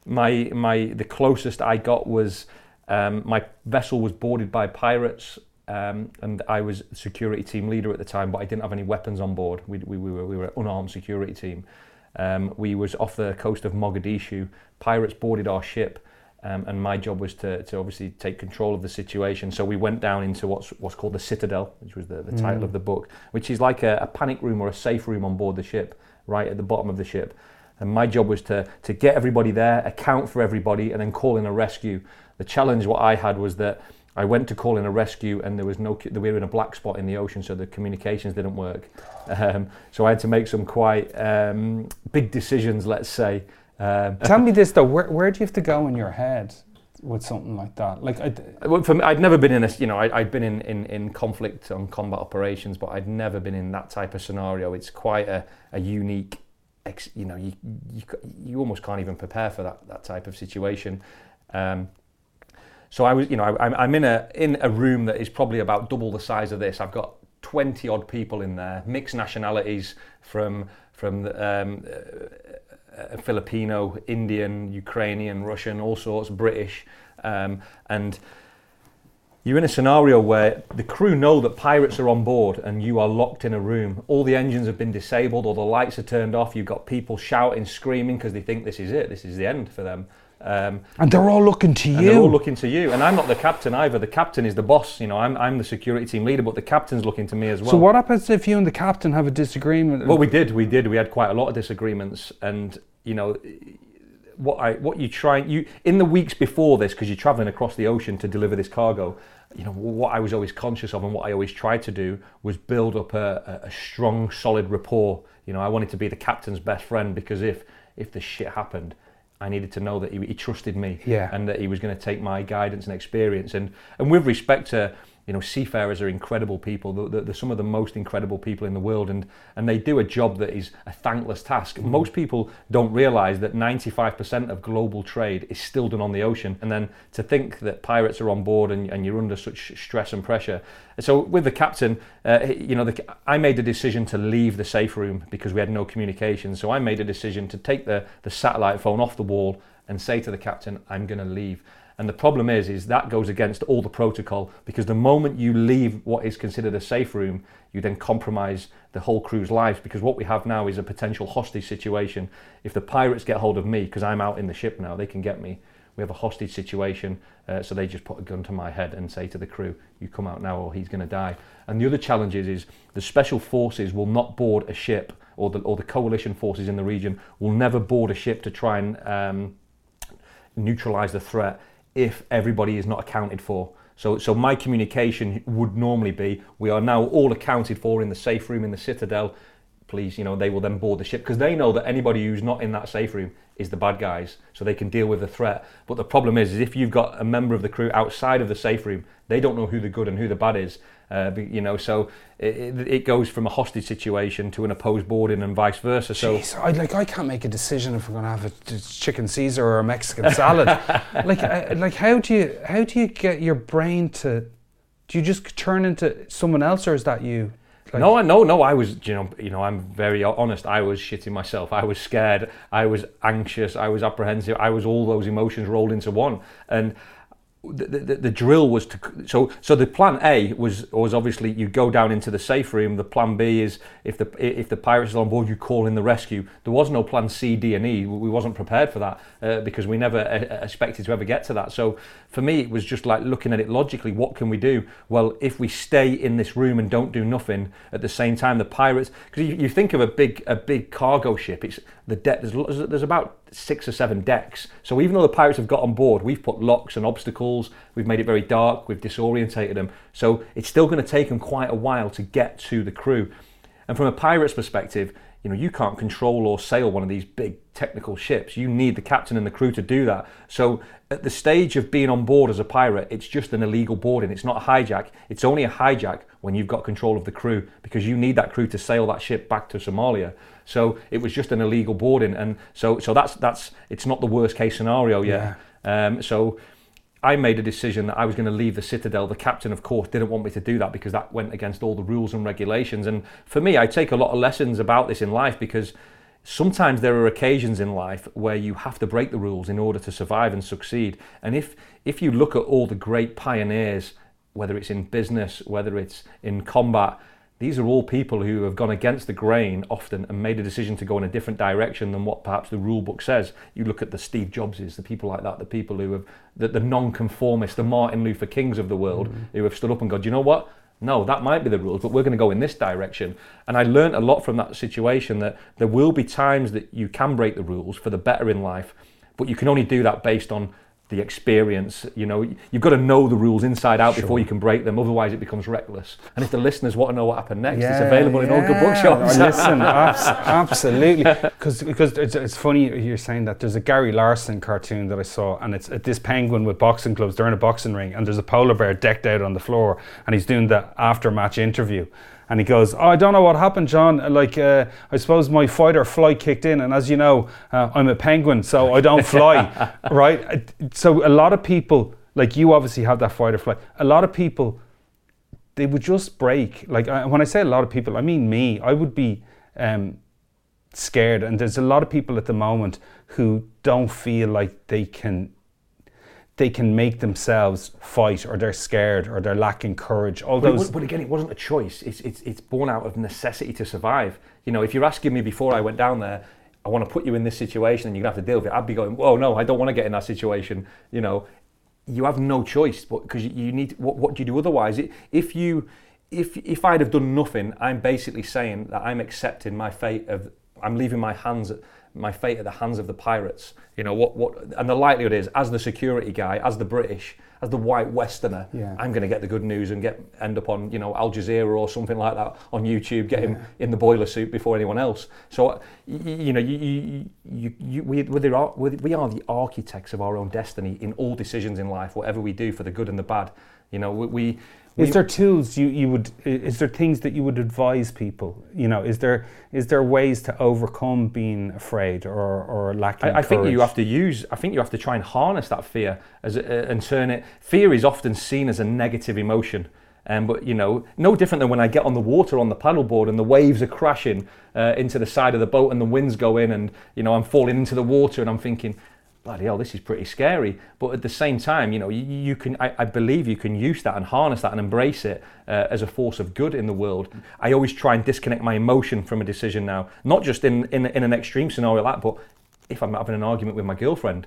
my my the closest I got was um, my vessel was boarded by pirates, um, and I was security team leader at the time, but I didn't have any weapons on board. We, we, we were we were an unarmed security team. Um, we was off the coast of Mogadishu. Pirates boarded our ship. Um, and my job was to, to obviously take control of the situation. So we went down into what's what's called the Citadel, which was the, the title Mm. of the book, which is like a, a panic room or a safe room on board the ship, right at the bottom of the ship. And my job was to to get everybody there, account for everybody, and then call in a rescue. The challenge what I had was that I went to call in a rescue, and there was no we were in a black spot in the ocean, so the communications didn't work. Um, so I had to make some quite um, big decisions, let's say. Um, Tell me this though. Where, where do you have to go in your head with something like that? Like, I, Well, for me, I'd never been in a, you know, I, I'd been in, in, in conflict on combat operations, but I'd never been in that type of scenario. It's quite a, a unique, ex, you know, you, you, you almost can't even prepare for that, that type of situation. Um, so I was, you know, I, I'm, in a in a room that is probably about double the size of this. I've got 20 odd people in there, mixed nationalities from from um, uh, Filipino, Indian, Ukrainian, Russian, all sorts, British, um, and you're in a scenario where the crew know that pirates are on board and you are locked in a room. All the engines have been disabled, all the lights are turned off. You've got people shouting, screaming because they think this is it, this is the end for them. Um, and they're all looking to and you. they're all looking to you. And I'm not the captain either. The captain is the boss. You know, I'm, I'm the security team leader, but the captain's looking to me as well. so what happens if you and the captain have a disagreement? Well, we did. We did. We had quite a lot of disagreements, and you know, what I what you try you in the weeks before this because you're traveling across the ocean to deliver this cargo. You know what I was always conscious of, and what I always tried to do was build up a, a, a strong, solid rapport. You know, I wanted to be the captain's best friend because if if the shit happened, I needed to know that he, he trusted me Yeah. and that he was going to take my guidance and experience. And and with respect to you know, seafarers are incredible people. They're, some of the most incredible people in the world, and and they do a job that is a thankless task. Most people don't realise that 95% of global trade is still done on the ocean, and then to think that pirates are on board and, and you're under such stress and pressure. So with the captain, uh, you know, the, I made a decision to leave the safe room because we had no communication. So I made a decision to take the the satellite phone off the wall and say to the captain, "I'm going to leave." And the problem is, is that goes against all the protocol because the moment you leave what is considered a safe room, you then compromise the whole crew's lives. Because what we have now is a potential hostage situation. If the pirates get hold of me, because I'm out in the ship now, they can get me. We have a hostage situation, uh, so they just put a gun to my head and say to the crew, "You come out now, or he's going to die." And the other challenge is, is the special forces will not board a ship, or the or the coalition forces in the region will never board a ship to try and um, neutralize the threat if everybody is not accounted for. So, so my communication would normally be: we are now all accounted for in the safe room in the citadel. Please, you know, they will then board the ship because they know that anybody who's not in that safe room is the bad guys, so they can deal with the threat. But the problem is, is if you've got a member of the crew outside of the safe room, they don't know who the good and who the bad is. Uh, you know, so it, it goes from a hostage situation to an opposed boarding and vice versa. So. Jeez, I like I can't make a decision if we're going to have a chicken Caesar or a Mexican salad. like, I, like how do you how do you get your brain to? Do you just turn into someone else, or is that you? Like- no, no, no. I was, you know, you know. I'm very honest. I was shitting myself. I was scared. I was anxious. I was apprehensive. I was all those emotions rolled into one. And the, the, the drill was to so so the plan A was was obviously you go down into the safe room. The plan B is if the if the pirates are on board, you call in the rescue. There was no plan C, D, and E. We wasn't prepared for that uh, because we never uh, expected to ever get to that. So for me, it was just like looking at it logically. What can we do? Well, if we stay in this room and don't do nothing at the same time, the pirates because you, you think of a big a big cargo ship. It's the deck. There's there's about six or seven decks. So even though the pirates have got on board, we've put locks and obstacles. We've made it very dark. We've disorientated them. So it's still going to take them quite a while to get to the crew. And from a pirate's perspective, you know, you can't control or sail one of these big technical ships. You need the captain and the crew to do that. So at the stage of being on board as a pirate, it's just an illegal boarding. It's not a hijack. It's only a hijack when you've got control of the crew because you need that crew to sail that ship back to Somalia. So it was just an illegal boarding, and so so that's that's it's not the worst case scenario yet. Um, so I made a decision that I was going to leave the Citadel. The captain, of course, didn't want me to do that because that went against all the rules and regulations. And for me, I take a lot of lessons about this in life because sometimes there are occasions in life where you have to break the rules in order to survive and succeed. And if if you look at all the great pioneers, whether it's in business, whether it's in combat, these are all people who have gone against the grain often and made a decision to go in a different direction than what perhaps the rule book says. You look at the Steve Jobses, the people like that, the people who have, the, the non-conformists, the Martin Luther Kings of the world, mm. who have stood up and gone, "Do you know what? No, that might be the rules, but we're going to go in this direction. And I learned a lot from that situation that there will be times that you can break the rules for the better in life, but you can only do that based on the experience. You know, you've got to know the rules inside out before you can break them. Otherwise, it becomes reckless. And if the listeners want to know what happened next, it's available in all good bookshops. Listen, abs- absolutely. Because because it's, it's funny you're saying that. There's a Gary Larson cartoon that I saw, and it's this penguin with boxing gloves. They're in a boxing ring, and there's a polar bear decked out on the floor, and he's doing the after match interview. And he goes, oh, I don't know what happened, John. Like, uh, I suppose my fight or flight kicked in, and as you know, uh, I'm a penguin, so I don't fly, right? Uh, So a lot of people, like you, obviously have that fight or flight. A lot of people they would just break. Like I, when I say a lot of people, I mean me. I would be um, scared, and there's a lot of people at the moment who don't feel like they can. They can make themselves fight, or they're scared, or they're lacking courage. All But, those. was, but again, it wasn't a choice. It's, it's, it's born out of necessity to survive. You know, if you're asking me before I went down there, I want to put you in this situation and you're going to have to deal with it, I'd be going, whoa, no, I don't want to get in that situation. You know, you have no choice but because you, need, what, what do you do otherwise? If you, if, if I'd have done nothing, I'm basically saying that I'm accepting my fate of, I'm leaving my hands, my fate at the hands of the pirates. You know, what, what, and the likelihood is, as the security guy, as the British, as the white Westerner, Yeah. I'm going to get the good news and get end up on you know Al Jazeera or something like that on YouTube, get him in the boiler suit before anyone else. So y- y- you know, you, you, you, you, we, we're- we are the architects of our own destiny in all decisions in life, whatever we do for the good and the bad. You know, we. we Is there tools you, you would? Is there things that you would advise people? You know, is there is there ways to overcome being afraid or or lacking? I, I think you have to use. I think you have to try and harness that fear as a, and turn it. Fear is often seen as a negative emotion, um, but you know, no different than when I get on the water on the paddleboard and the waves are crashing uh, into the side of the boat and the winds go in and you know I'm falling into the water and I'm thinking. Bloody hell, this is pretty scary. But at the same time, you know, you, you can. I, I believe you can use that and harness that and embrace it uh, as a force of good in the world. I always try and disconnect my emotion from a decision now, not just in in, in an extreme scenario like that, but if I'm having an argument with my girlfriend,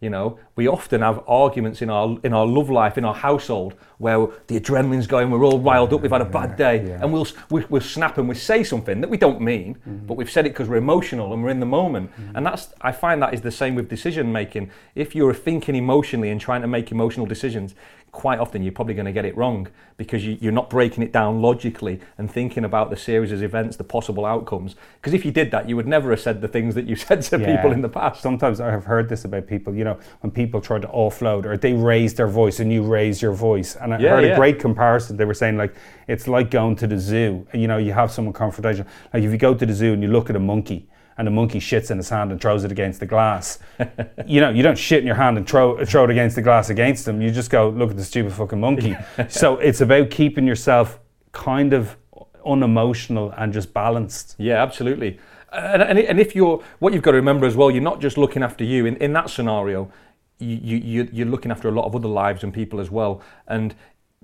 you know, we often have arguments in our in our love life, in our household, where the adrenaline's going, we're all riled up, we've had a bad day, and we'll, we, we'll snap and we say something that we don't mean, mm-hmm. but we've said it because we're emotional and we're in the moment. Mm-hmm. And that's I find that is the same with decision making. If you're thinking emotionally and trying to make emotional decisions, quite often you're probably going to get it wrong because you, you're not breaking it down logically and thinking about the series of events, the possible outcomes. Because if you did that, you would never have said the things that you said to people in the past. Sometimes I have heard this about people, you know, when people try to offload or they raise their voice and you raise your voice. And I Yeah, heard yeah. a great comparison. They were saying, like, it's like going to the zoo. You know, you have someone confrontational. Like, if you go to the zoo and you look at a monkey and the monkey shits in his hand and throws it against the glass, you know, you don't shit in your hand and throw, throw it against the glass against them. You just go, look at the stupid fucking monkey. so it's about keeping yourself kind of unemotional and just balanced. Yeah, absolutely. And, and, and if you're, what you've got to remember as well, you're not just looking after you. In, in that scenario, you, you, you- you're looking after a lot of other lives and people as well. And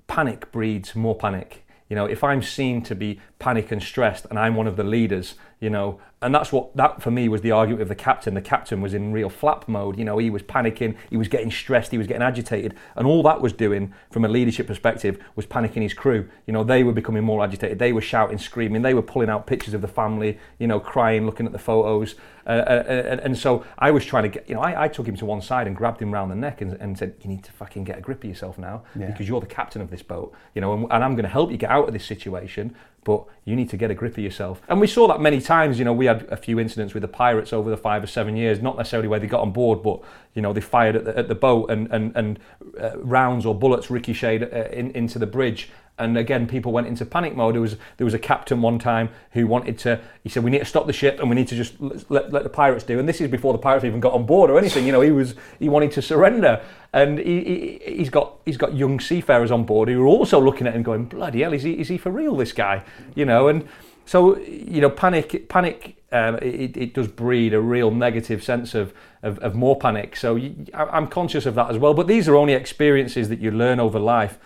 panic breeds more panic. You know, if I'm seen to be panic and stressed and I'm one of the leaders, you know, and that's what, that for me was the argument with the captain. The captain was in real flap mode. You know, he was panicking, he was getting stressed, he was getting agitated. And all that was doing from a leadership perspective was panicking his crew. You know, they were becoming more agitated. They were shouting, screaming. They were pulling out pictures of the family, you know, crying, looking at the photos. Uh, uh, and, and so I was trying to get, you know, I, I took him to one side and grabbed him round the neck and, and said, you need to fucking get a grip of yourself now Yeah. because you're the captain of this boat, you know, and, and I'm going to help you get out of this situation, but you need to get a grip of yourself. And we saw that many times, you know, we had a few incidents with the pirates over the five or seven years, not necessarily where they got on board, but you know they fired at the, at the boat and and and uh, rounds or bullets ricocheted uh, in, into the bridge. And again, people went into panic mode. There was there was a captain one time who wanted to. He said, "We need to stop the ship and we need to just let, let the pirates do." And this is before the pirates even got on board or anything. You know, he was he wanted to surrender, and he, he he's got he's got young seafarers on board who are also looking at him, going, "Bloody hell, is he is he for real? This guy?" You know, and so you know, panic panic. Um, it, it does breed a real negative sense of, of, of more panic. So you, I- I'm conscious of that as well. But these are only experiences that you learn over life.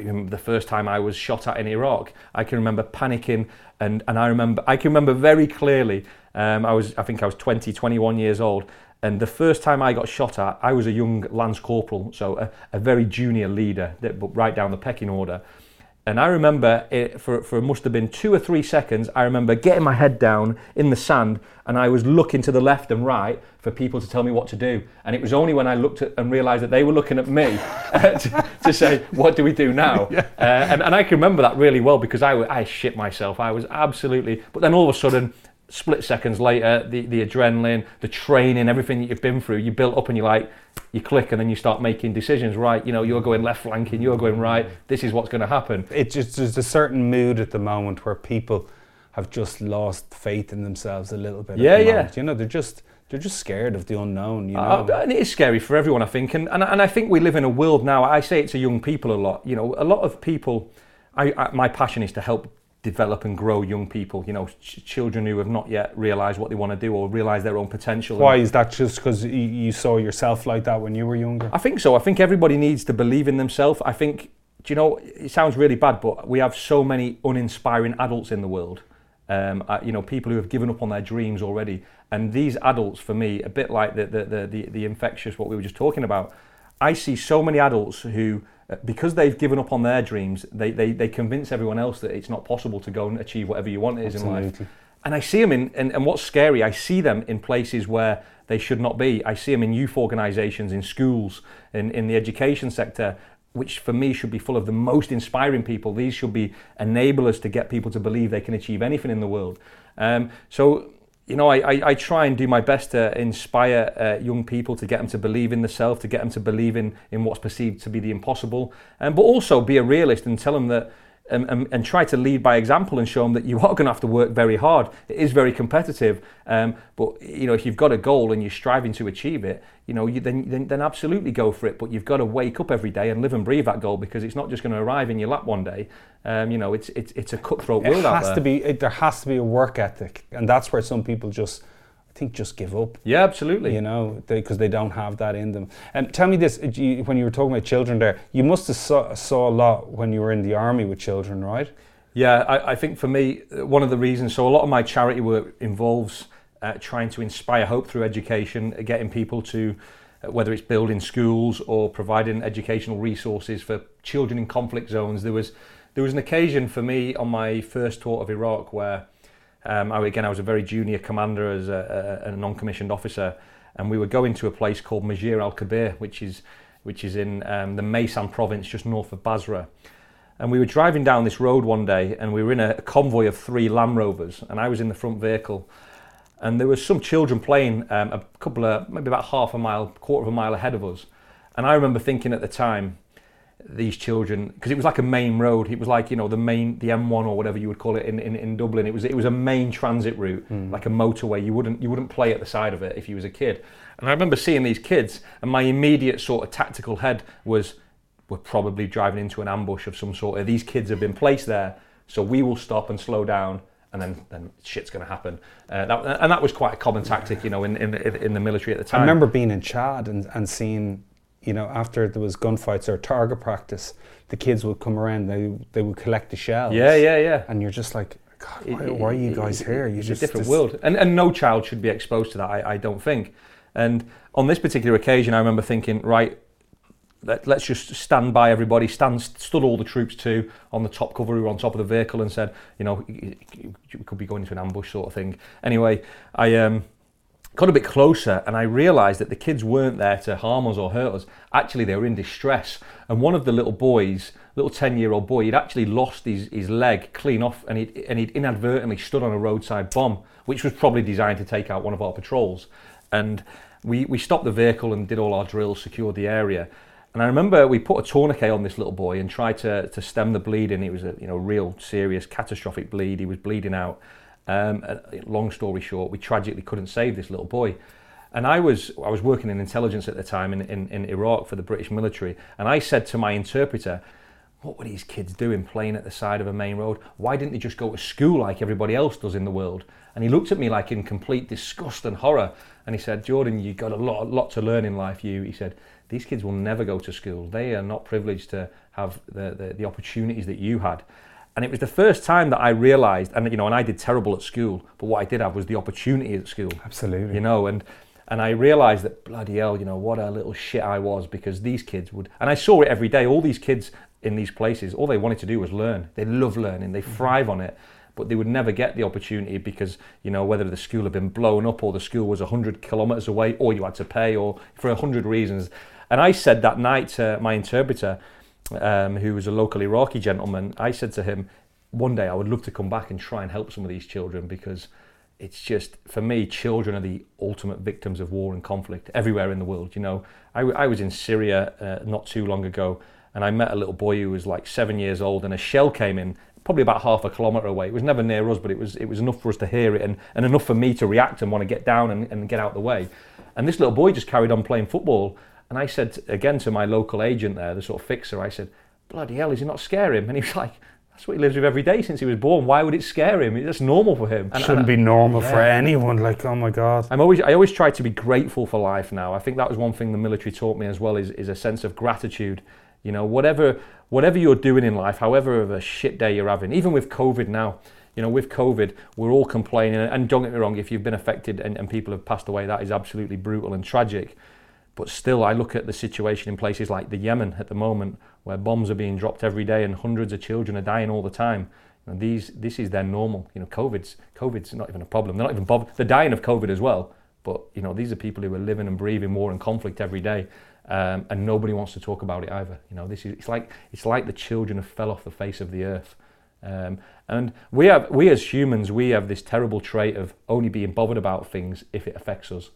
Um, The first time I was shot at in Iraq, I can remember panicking, and, and I remember I can remember very clearly. Um, I was I think I was 20, 21 years old, and the first time I got shot at, I was a young lance corporal, so a, a very junior leader, that, but right down the pecking order. And I remember it, for, for it must have been two or three seconds, I remember getting my head down in the sand and I was looking to the left and right for people to tell me what to do. And it was only when I looked at and realised that they were looking at me uh, to, to say, what do we do now? Uh, and, and I can remember that really well because I, I shit myself. I was absolutely, but then all of a sudden, split seconds later, the, the adrenaline, the training, everything that you've been through, you built up and you're like, you click and then you start making decisions, right? You know, you're going left flanking, you're going right, this is what's going to happen. It just there's a certain mood at the moment where people have just lost faith in themselves a little bit. Yeah, yeah. You know, they're just they're just scared of the unknown. You know, Uh, and it is scary for everyone, I think. And, and, and I think we live in a world now, I say it to young people a lot. You know, a lot of people, I, I, my passion is to help develop and grow young people, you know, ch- children who have not yet realised what they want to do or realise their own potential. why is that? Just because you, you saw yourself like that when you were younger? I think so. I think everybody needs to believe in themselves. I think, do you know, it sounds really bad, but we have so many uninspiring adults in the world. Um, uh, you know, people who have given up on their dreams already. And these adults, for me, a bit like the, the, the, the, the infectious, what we were just talking about, I see so many adults who, because they've given up on their dreams, they, they, they convince everyone else that it's not possible to go and achieve whatever you want it is in life. And I see them in, and, and what's scary, I see them in places where they should not be. I see them in youth organisations, in schools, in, in the education sector, which for me should be full of the most inspiring people. These should be enablers to get people to believe they can achieve anything in the world. Um, so, you know, I, I, I try and do my best to inspire uh, young people to get them to believe in themselves, to get them to believe in, in what's perceived to be the impossible, um, but also be a realist and tell them that and, and, and try to lead by example and show them that you are going to have to work very hard. It is very competitive, um, but you know if you've got a goal and you're striving to achieve it, you know you, then, then then absolutely go for it. But you've got to wake up every day and live and breathe that goal because it's not just going to arrive in your lap one day. Um, you know it's it's it's a cutthroat It world out has there. to be. It, there has to be a work ethic, and that's where some people just, I think, just give up. Yeah, absolutely. You know, because they, don't have that in them. And tell me this: you, when you were talking about children, there, you must have saw, saw a lot when you were in the army with children, right? Yeah, I, I think for me, one of the reasons, so a lot of my charity work involves uh, trying to inspire hope through education, getting people to, uh, whether it's building schools or providing educational resources for children in conflict zones. There was, there was an occasion for me on my first tour of Iraq where, um, I, again, I was a very junior commander as a, a, a non-commissioned officer, and we were going to a place called Majar al-Kabir, which is, which is in um, the Maysan province, just north of Basra. And we were driving down this road one day and we were in a convoy of three Land Rovers and I was in the front vehicle. And there was some children playing um, a couple of, maybe about half a mile, quarter of a mile ahead of us. And I remember thinking at the time, these children, because it was like a main road. It was like, you know, the main, the M1 or whatever you would call it in, in, in Dublin. It was, it was a main transit route, like a motorway. You wouldn't, you wouldn't play at the side of it if you was a kid. And I remember seeing these kids and my immediate sort of tactical head was, we're probably driving into an ambush of some sort. These kids have been placed there, so we will stop and slow down, and then then shit's going to happen. Uh, that, and that was quite a common tactic, you know, in in, the- in the military at the time. I remember being in Chad and, and seeing, you know, after there was gunfights or target practice, the kids would come around. They they would collect the shells. Yeah, yeah, yeah. And you're just like, God, why, why are you guys here? You it's just a different world, and and no child should be exposed to that. I, I don't think. And on this particular occasion, I remember thinking, right, let, let's just stand by everybody, stand, stood all the troops too on the top cover who were on top of the vehicle and said, you know, we could be going into an ambush sort of thing. Anyway, I um, got a bit closer and I realised that the kids weren't there to harm us or hurt us. Actually, they were in distress. And one of the little boys, little 10 year old boy, he'd actually lost his, his leg clean off and he'd, and he'd inadvertently stood on a roadside bomb, which was probably designed to take out one of our patrols. And we, we stopped the vehicle and did all our drills, secured the area. And I remember we put a tourniquet on this little boy and tried to, to stem the bleeding. It was a you know real serious catastrophic bleed. He was bleeding out. Um, uh, long story short, we tragically couldn't save this little boy. And I was I was working in intelligence at the time in, in, in Iraq for the British military. And I said to my interpreter, what were these kids doing playing at the side of a main road? Why didn't they just go to school like everybody else does in the world? And he looked at me like in complete disgust and horror. And he said, Jordan, you've got a lot, a lot to learn in life. You, he said, these kids will never go to school. They are not privileged to have the, the, the opportunities that you had. And it was the first time that I realised, and you know, and I did terrible at school, but what I did have was the opportunity at school. Absolutely. You know, and and I realised that bloody hell, you know, what a little shit I was because these kids would, and I saw it every day. All these kids in these places, all they wanted to do was learn. They love learning. They mm-hmm. thrive on it but they would never get the opportunity because you know whether the school had been blown up or the school was 100 kilometers away or you had to pay or for 100 reasons and i said that night to my interpreter um, who was a local iraqi gentleman i said to him one day i would love to come back and try and help some of these children because it's just for me children are the ultimate victims of war and conflict everywhere in the world you know i, I was in syria uh, not too long ago and I met a little boy who was like seven years old, and a shell came in probably about half a kilometre away. It was never near us, but it was it was enough for us to hear it and, and enough for me to react and want to get down and, and get out the way. And this little boy just carried on playing football. And I said again to my local agent there, the sort of fixer, I said, "Bloody hell, is he not scare him?" And he was like. That's what he lives with every day since he was born. Why would it scare him? It's normal for him. And, Shouldn't and, be normal yeah. for anyone. Like, oh my god. I'm always, I always try to be grateful for life. Now, I think that was one thing the military taught me as well is, is a sense of gratitude. You know, whatever whatever you're doing in life, however of a shit day you're having, even with COVID now, you know, with COVID, we're all complaining. And don't get me wrong, if you've been affected and, and people have passed away, that is absolutely brutal and tragic. But still, I look at the situation in places like the Yemen at the moment, where bombs are being dropped every day and hundreds of children are dying all the time. And these, this is their normal. You know, COVID's, COVID's not even a problem. They're not even bothered. They're dying of COVID as well. But you know, these are people who are living and breathing war and conflict every day um, and nobody wants to talk about it either. You know, this is it's like it's like the children have fell off the face of the earth. Um, and we have we as humans we have this terrible trait of only being bothered about things if it affects us.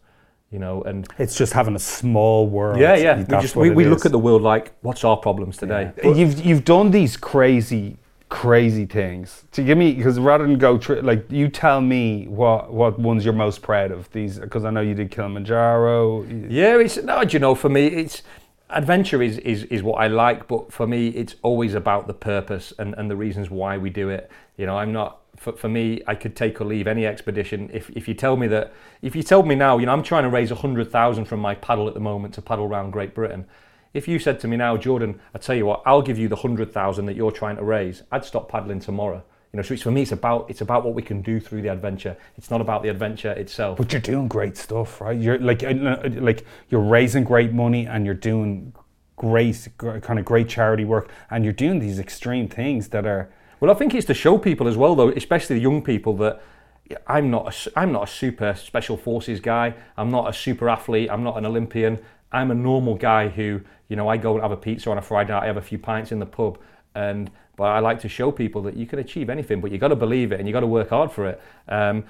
You know, and it's just having a small world. Yeah, yeah. we just we, we look at the world like, what's our problems today? Yeah. You've you've done these crazy crazy things to give me because rather than go tri- like you tell me what what ones you're most proud of these because I know you did Kilimanjaro yeah it's no you know for me it's adventure is, is is what I like but for me it's always about the purpose and, and the reasons why we do it you know I'm not for, for me I could take or leave any expedition if, if you tell me that if you told me now you know I'm trying to raise a hundred thousand from my paddle at the moment to paddle around Great Britain if you said to me now, Jordan, I tell you what, I'll give you the hundred thousand that you're trying to raise, I'd stop paddling tomorrow. You know, so it's, for me, it's about it's about what we can do through the adventure. It's not about the adventure itself. But you're doing great stuff, right? You're like uh, uh, like you're raising great money and you're doing great kind of great charity work and you're doing these extreme things that are. Well, I think it's to show people as well, though, especially the young people that. I'm not a, I'm not a super special forces guy. I'm not a super athlete. I'm not an Olympian. I'm a normal guy who you know, I go and have a pizza on a Friday night, I have a few pints in the pub, and but I like to show people that you can achieve anything, but you've got to believe it and you've got to work hard for it. Um,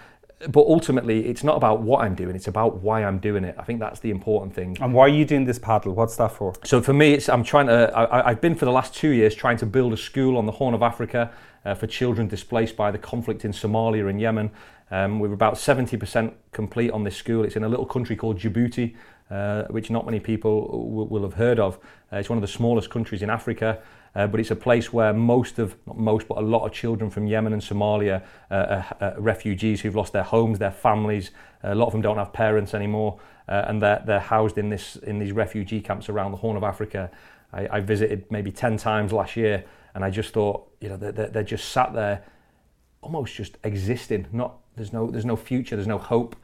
but ultimately, it's not about what I'm doing; it's about why I'm doing it. I think that's the important thing. And why are you doing this paddle? What's that for? So for me, it's I'm trying to. I, have been for the last two years trying to build a school on the Horn of Africa uh, for children displaced by the conflict in Somalia and Yemen. Um, we're about 70% complete on this school. It's in a little country called Djibouti, uh, which not many people w- will have heard of. Uh, it's one of the smallest countries in Africa, uh, but it's a place where most of, not most, but a lot of children from Yemen and Somalia uh, are, refugees who've lost their homes, their families. a lot of them don't have parents anymore, uh, and they're, they're housed in, this, in these refugee camps around the Horn of Africa. I, I visited maybe 10 times last year, and I just thought, you know, they're, they're just sat there almost just existing. Not, there's, no, there's no future, there's no hope.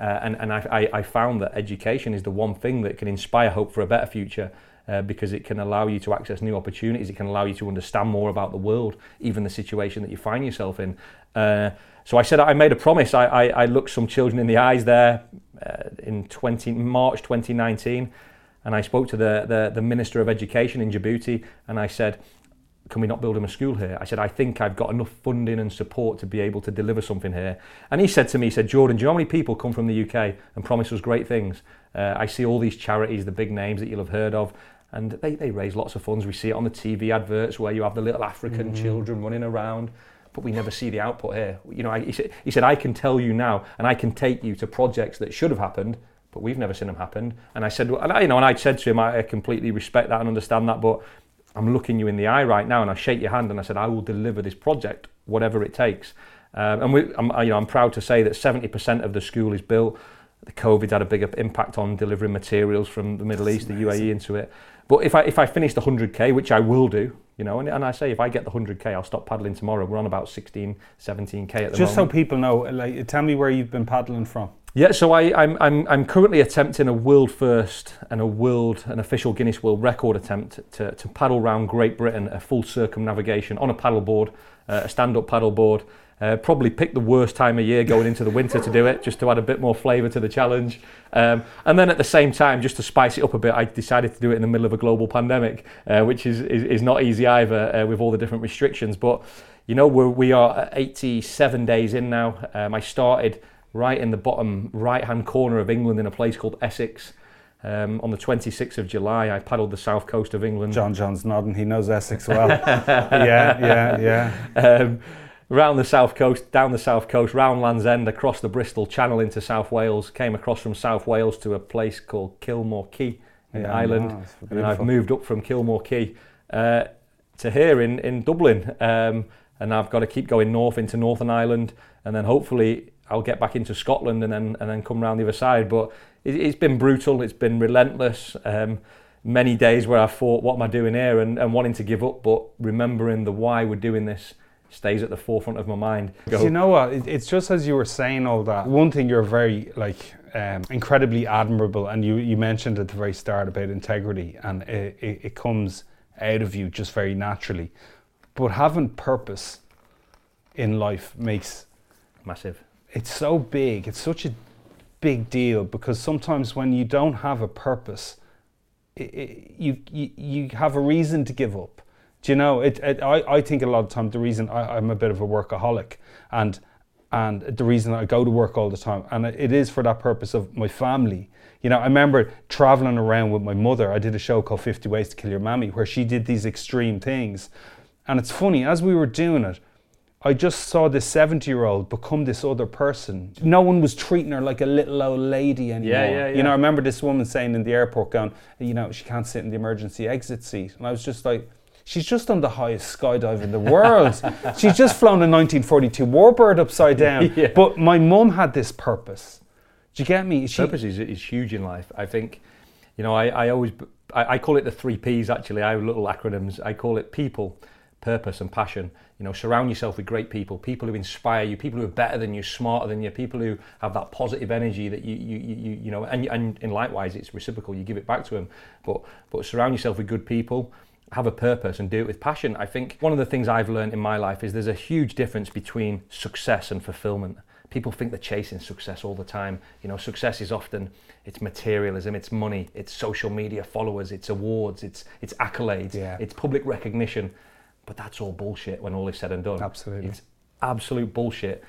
Uh, and and I, I found that education is the one thing that can inspire hope for a better future. Uh, because it can allow you to access new opportunities. It can allow you to understand more about the world, even the situation that you find yourself in. Uh, so I said I made a promise. I, I, I looked some children in the eyes there uh, in 20, March 2019, and I spoke to the, the, the Minister of Education in Djibouti, and I said, can we not build him a school here? I said, I think I've got enough funding and support to be able to deliver something here. And he said to me, he said, Jordan, do you know how many people come from the UK and promise us great things? Uh, I see all these charities, the big names that you'll have heard of, and they, they raise lots of funds. We see it on the TV adverts where you have the little African Mhm. children running around, but we never see the output here. You know, I, he, said, he said, I can tell you now, and I can take you to projects that should have happened, but we've never seen them happen. And I said, well, and I, you know, and I said to him, I, I completely respect that and understand that, but I'm looking you in the eye right now, and I shake your hand, and I said, I will deliver this project, whatever it takes. Um, and we, I'm, I- you know, I'm proud to say that 70% of the school is built. The COVID had a bigger impact on delivering materials from the Middle East, the UAE into it. But if I if I finish the 100k, which I will do, you know, and, and I say if I get the 100k, I'll stop paddling tomorrow. We're on about 16, 17k at the moment. Just so people know, like, tell me where you've been paddling from. Yeah, so I, I'm, I'm, I'm currently attempting a world first and a world, an official Guinness World Record attempt to, to paddle around Great Britain, a full circumnavigation on a paddleboard, uh, a stand-up paddleboard. Uh, probably pick the worst time of year going into the winter to do it, just to add a bit more flavour to the challenge. Um, and then at the same time, just to spice it up a bit, I decided to do it in the middle of a global pandemic, uh, which is, is, is not easy either uh, with all the different restrictions. But you know, we're, we are 87 days in now. Um, I started right in the bottom right hand corner of England in a place called Essex. Um, on the 26th of July, I paddled the south coast of England. John John's nodding. He knows Essex well. yeah, yeah, yeah. Round the south coast, down the south coast, round Land's End, across the Bristol Channel into South Wales. Came across from South Wales to a place called Kilmore Quay in Yeah, Ireland, nice, and I've moved up from Kilmore Quay uh, to here in in Dublin, um, and I've got to keep going north into Northern Ireland, and then hopefully I'll get back into Scotland and then and then come round the other side. But it, it's been brutal. It's been relentless. Um, many days where I thought, what am I doing here, and, and wanting to give up, but remembering the why we're doing this stays at the forefront of my mind. Do you know what? It's just as you were saying all that. One thing you're very like um, incredibly admirable, and you you mentioned at the very start about integrity, and it, it, it comes out of you just very naturally. But having purpose in life makes massive. It's so big. It's such a big deal because sometimes when you don't have a purpose, i i you, you you have a reason to give up. Do you know? It, it, I, I think a lot of time the reason I, I'm a bit of a workaholic, and and the reason I go to work all the time, and it is for that purpose of my family. You know, I remember traveling around with my mother. I did a show called 50 Ways to Kill Your Mammy, where she did these extreme things, and it's funny as we were doing it. I just saw this 70 year old become this other person. No one was treating her like a little old lady anymore. yeah, yeah, yeah. You know. I remember this woman saying in the airport, going, you know, she can't sit in the emergency exit seat. And I was just like, she's just on the highest skydive in the world. she's just flown a 1942 Warbird upside down. Yeah. But my mum had this purpose. Do you get me? She, Purpose is, is huge in life. I think, you know, I, I always, I, I call it the three Ps actually. I have little acronyms. I call it people, purpose, and passion. You know, surround yourself with great people, people who inspire you, people who are better than you, smarter than you, people who have that positive energy that you, you, you, you, you know, and, and, and likewise, it's reciprocal. You give it back to them. But, but surround yourself with good people have a purpose and do it with passion. I think one of the things I've learned in my life is there's a huge difference between success and fulfillment. People think they're chasing success all the time. You know, success is often it's materialism, it's money, it's social media followers, it's awards, it's it's accolades, Yeah. it's public recognition. But that's all bullshit when all is said and done. Absolutely. It's absolute bullshit.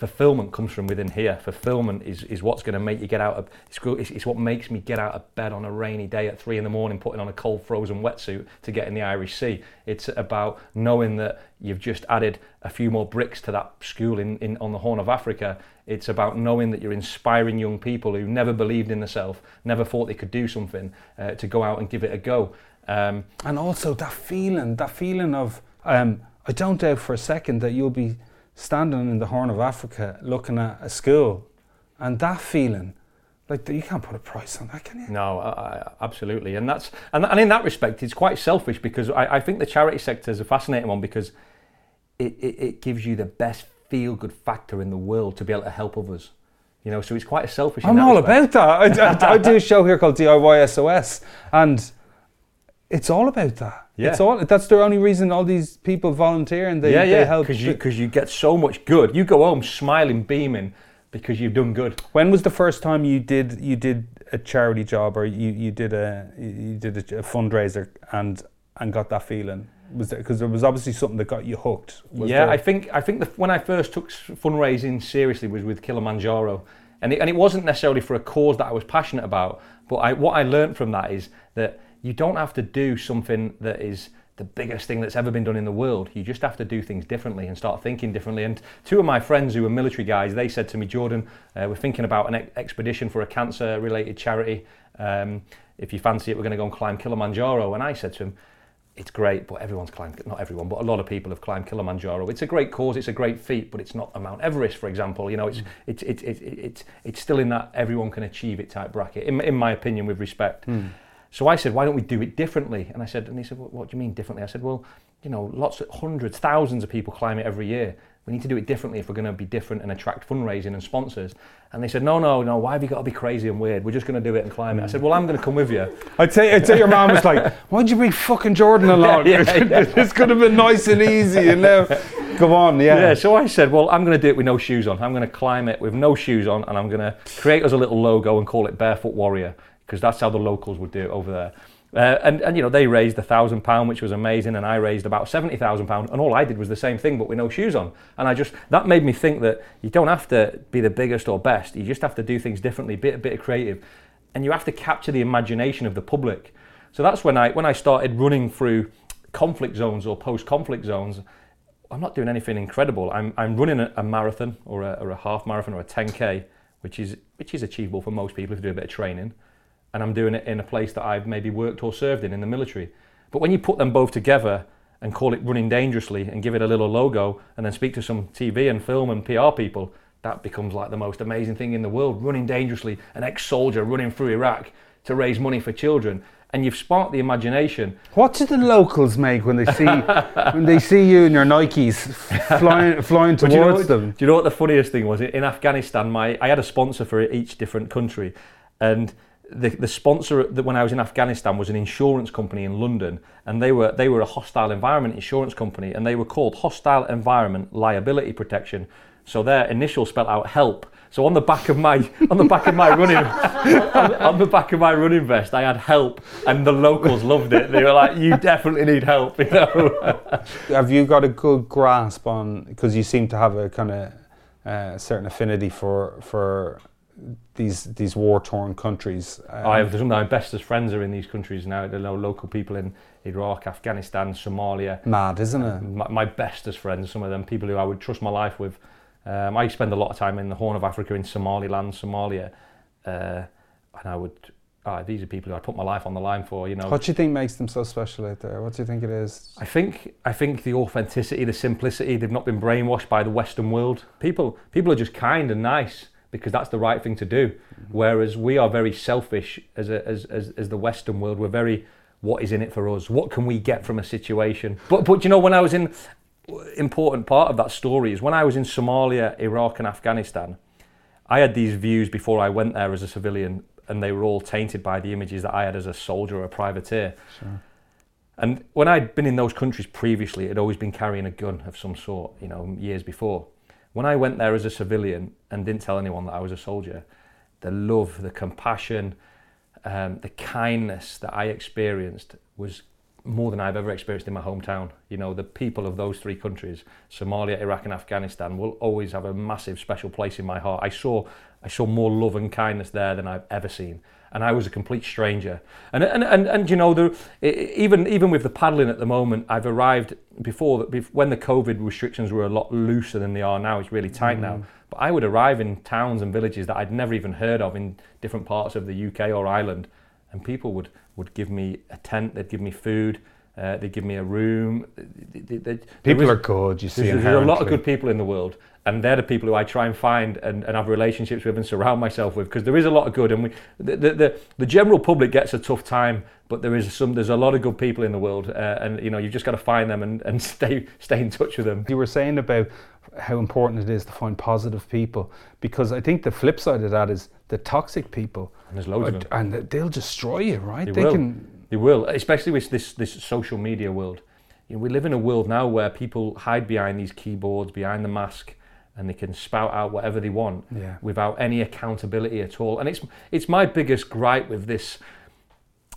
Fulfillment comes from within here. Fulfillment is, is what's going to make you get out of. It's, it's, what makes me get out of bed on a rainy day at three in the morning, putting on a cold frozen wetsuit to get in the Irish Sea. It's about knowing that you've just added a few more bricks to that school in, in on the Horn of Africa. It's about knowing that you're inspiring young people who never believed in themselves, never thought they could do something, uh, to go out and give it a go. Um, and also that feeling, that feeling of, um, I don't doubt for a second that you'll be standing in the Horn of Africa looking at a school, and that feeling, like you can't put a price on that, can you? No, absolutely, and that's and, and in that respect, it's quite selfish because I, I think the charity sector is a fascinating one because it, it, it gives you the best feel good factor in the world to be able to help others. You know, so it's quite a selfish. I'm all respect. about that. I, I, I do a show here called DIY SOS, and It's all about that. Yeah. It's all. That's the only reason all these people volunteer and they, yeah, they help. because you because you get so much good. You go home smiling, beaming because you've done good. When was the first time you did you did a charity job or you, you did a you did a, a fundraiser and and got that feeling? Was because there was obviously something that got you hooked. Yeah, there- I think I think the, when I first took fundraising seriously was with Kilimanjaro, and it, and it wasn't necessarily for a cause that I was passionate about. But I, what I learned from that is that you don't have to do something that is the biggest thing that's ever been done in the world. You just have to do things differently and start thinking differently. And two of my friends who were military guys, they said to me, Jordan, uh, we're thinking about an ex- expedition for a cancer-related charity. Um, if you fancy it, we're going to go and climb Kilimanjaro. And I said to him, it's great, but everyone's climbed, not everyone, but a lot of people have climbed Kilimanjaro. It's a great cause, it's a great feat, but it's not a Mount Everest, for example. You know, it's, it's, it's, it's, it's, it's still in that everyone can achieve it type bracket, in, in my opinion, with respect. So I said, why don't we do it differently? And I said, and he said, what, what do you mean differently? I said, well, you know, lots of hundreds, thousands of people climb it every year. We need to do it differently if we're going to be different and attract fundraising and sponsors. And they said, no, no, no, why have you got to be crazy and weird? We're just going to do it and climb it. I said, well, I'm going to come with you. I'd say, I'd say your mom was like, "Why'd you bring fucking Jordan along? Yeah, yeah, yeah. this could have been nice and easy." And now, go on, yeah. Yeah, so I said, well, I'm going to do it with no shoes on. I'm going to climb it with no shoes on, and I'm going to create us a little logo and call it Barefoot Warrior, because that's how the locals would do it over there. Uh, and, and you know they raised a thousand pound, which was amazing, and I raised about seventy thousand pound, and all I did was the same thing, but with no shoes on. And I just that made me think that you don't have to be the biggest or best. You just have to do things differently, bit a bit of creative, and you have to capture the imagination of the public. So that's when I when I started running through conflict zones or post-conflict zones. I'm not doing anything incredible. I'm, I'm running a, a marathon or a, or a half marathon or a 10k, which is which is achievable for most people if you do a bit of training, and I'm doing it in a place that I've maybe worked or served in in the military. But when you put them both together and call it running dangerously and give it a little logo and then speak to some TV and film and PR people, that becomes like the most amazing thing in the world. Running dangerously, an ex-soldier running through Iraq to raise money for children, and you've sparked the imagination. What do the locals make when they see when they see you in your Nikes flying flying do you know towards what- them? Do you know what the funniest thing was? In Afghanistan, my I had a sponsor for each different country, and the the sponsor that when I was in Afghanistan was an insurance company in London, and they were they were a hostile environment insurance company, and they were called Hostile Environment Liability Protection. So their initial spelled out help. So on the back of my on the back of my running on, the back of my running vest, I had help, and the locals loved it. They were like, "You definitely need help," you know. Have you got a good grasp on because you seem to have a kind of uh, certain affinity for for these these war torn countries? Um, I have some of my bestest friends are in these countries now. The lo- local people in Iraq, Afghanistan, Somalia. mad, isn't it? My, my bestest friends, some of them people who I would trust my life with. Um, I spend a lot of time in the Horn of Africa, in Somaliland, Somalia, uh, and I would. ah, these are people who I put my life on the line for. You know, What do you think makes them so special out there? What do you think it is? I think I think the authenticity, the simplicity, they've not been brainwashed by the Western world. People people are just kind and nice because that's the right thing to do. Mm-hmm. Whereas we are very selfish as a, as, as as the Western world. We're very what is in it for us? What can we get from a situation? But but you know when I was in important part of that story is when I was in Somalia, Iraq and Afghanistan, I had these views before I went there as a civilian and they were all tainted by the images that I had as a soldier or a privateer. Sure. And when I'd been in those countries previously, I'd always been carrying a gun of some sort, you know, years before. When I went there as a civilian and didn't tell anyone that I was a soldier, the love, the compassion, um, the kindness that I experienced was more than I've ever experienced in my hometown. You know, the people of those three countries, Somalia, Iraq, and Afghanistan, will always have a massive special place in my heart. I saw, I saw more love and kindness there than I've ever seen, and I was a complete stranger. And and and, and you know, the, even even with the paddling at the moment, I've arrived before that when the COVID restrictions were a lot looser than they are now. It's really tight now. But I would arrive in towns and villages that I'd never even heard of in different parts of the UK or Ireland, and people would, would give me a tent, they'd give me food, uh, they'd give me a room. They- they- they- People are good. You see, there's, there's a lot of good people in the world, and they're the people who I try and find and, and have relationships with and surround myself with because there is a lot of good. And we, the, the, the, the general public gets a tough time, but there is some there's a lot of good people in the world, uh, and you know you've just got to find them and, and stay stay in touch with them. You were saying about how important it is to find positive people because I think the flip side of that is the toxic people. And there's loads of them. And they'll destroy you, right? They will. can. They will, especially with this this social media world. You know, we live in a world now where people hide behind these keyboards, behind the mask, and they can spout out whatever they want Yeah. without any accountability at all. And it's it's my biggest gripe with this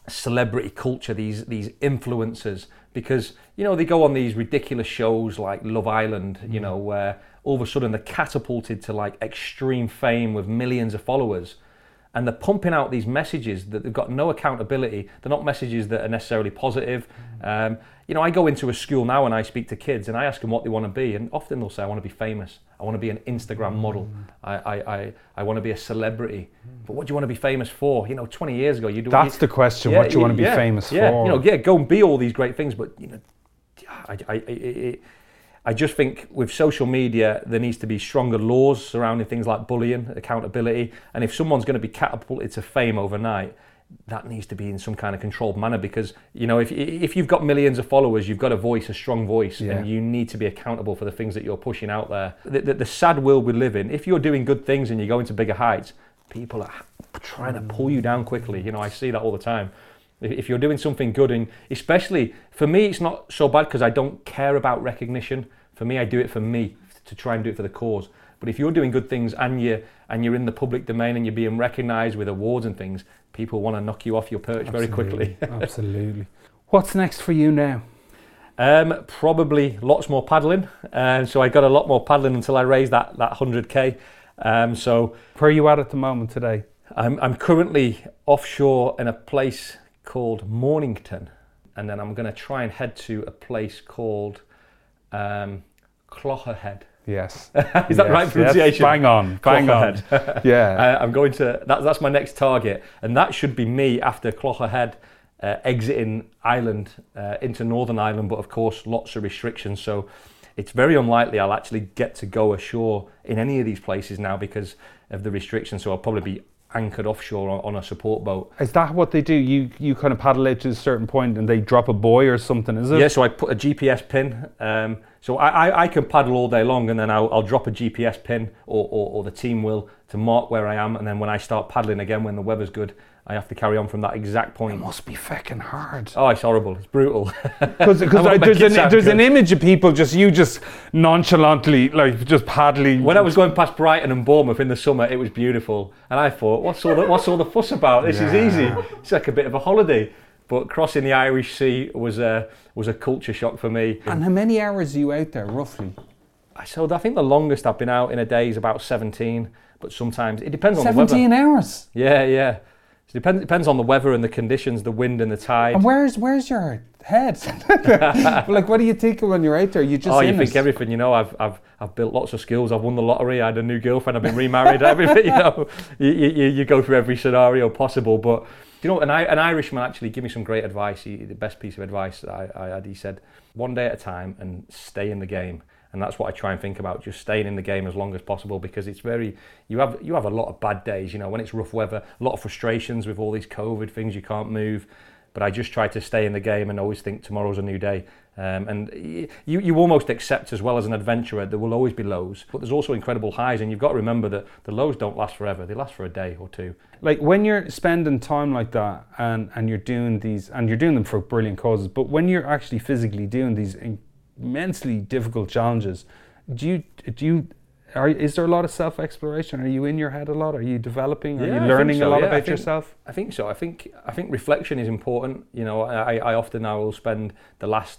celebrity culture, these these influencers, because you know they go on these ridiculous shows like Love Island, you mm. know, where all of a sudden they're catapulted to like extreme fame with millions of followers, and they're pumping out these messages that they've got no accountability. They're not messages that are necessarily positive. Mm. Um, you know, I go into a school now and I speak to kids and I ask them what they want to be, and often they'll say, "I want to be famous. I want to be an Instagram model. Mm. I, I, I, I want to be a celebrity." Mm. But what do you want to be famous for? You know, 20 years ago, you do. That's the question, what do you want to be famous yeah, for? You know, yeah, go and be all these great things, but you know, I, I, I, I, just think with social media, there needs to be stronger laws surrounding things like bullying, accountability, and if someone's going to be catapulted to fame overnight, that needs to be in some kind of controlled manner because you know if if you've got millions of followers, you've got a voice, a strong voice, Yeah. and you need to be accountable for the things that you're pushing out there. The, the, the sad world we live in, if you're doing good things and you're going to bigger heights, people are trying to pull you down quickly. You know, I see that all the time. If you're doing something good, and especially for me, it's not so bad because I don't care about recognition. For me, I do it for me to try and do it for the cause. But if you're doing good things and you're and you're in the public domain and you're being recognised with awards and things, people want to knock you off your perch very quickly. Absolutely. What's next for you now? Um, probably lots more paddling. Um, so I got a lot more paddling until I raised that that 100k. Um, so Where are you at at the moment today? I'm, I'm currently offshore in a place called Mornington, and then I'm going to try and head to a place called um, Clogherhead. Yes. Is that Yes, right yes, pronunciation? bang on, bang on. Yeah. Uh, I'm going to. That, that's my next target, and that should be me after Clogherhead. Uh, exiting Ireland uh, into Northern Ireland, but of course, lots of restrictions. So it's very unlikely I'll actually get to go ashore in any of these places now because of the restrictions. So I'll probably be anchored offshore on, on a support boat. Is that what they do? You you kind of paddle out to a certain point and they drop a buoy or something, is it? Yeah, so I put a GPS pin. Um, so I, I, I can paddle all day long and then I'll, I'll drop a GPS pin or, or, or the team will to mark where I am. And then when I start paddling again, when the weather's good, I have to carry on from that exact point. It must be fucking hard. Oh, it's horrible. It's brutal. Because there's, an, there's an image of people just you just nonchalantly like just paddling. When I was going past Brighton and Bournemouth in the summer, it was beautiful, and I thought, "What's all the what's all the fuss about? This is easy. It's like a bit of a holiday." But crossing the Irish Sea was a was a culture shock for me. and how many hours are you out there roughly? I so I think the longest I've been out in a day is about 17, but sometimes it depends on the weather. Seventeen hours. Yeah, yeah. It depends depends on the weather and the conditions, the wind and the tide. And where's where's your head? like, what do you think when you're out there? You just oh, you think it. everything. You know, I've, I've, I've built lots of skills. I've won the lottery. I had a new girlfriend. I've been remarried. everything. You know, you, you, you go through every scenario possible. But you know, an, an Irishman actually gave me some great advice. He, the best piece of advice that I, I had. He said, "One day at a time, and stay in the game." And that's what I try and think about, just staying in the game as long as possible because it's very you have you have a lot of bad days, you know, when it's rough weather, a lot of frustrations with all these COVID things, you can't move. But I just try to stay in the game and always think tomorrow's a new day. Um, and you, you almost accept as well as an adventurer, there will always be lows, but there's also incredible highs. And you've got to remember that the lows don't last forever, they last for a day or two. like when you're spending time like that and and you're doing these and you're doing them for brilliant causes but when you're actually physically doing these immensely difficult challenges do you do you are, is there a lot of self exploration are you in your head a lot are you developing are Yeah, you learning so, a lot yeah, I about think- yourself I think so. I think I think reflection is important. You know, I, I often I will spend the last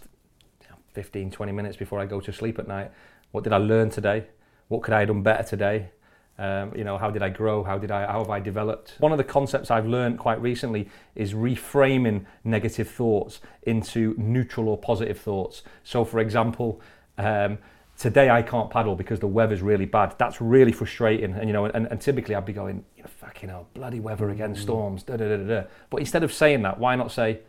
you 15, 20 minutes before I go to sleep at night. What did I learn today? What could I have done better today? Um, you know, how did I grow? How did I? How have I developed? One of the concepts I've learned quite recently is reframing negative thoughts into neutral or positive thoughts. So, for example. Um, Today I can't paddle because the weather's really bad. That's really frustrating, and you know, and, and typically I'd be going, you know, fucking hell, bloody weather again, storms, da da da da. da. But instead of saying that, why not say,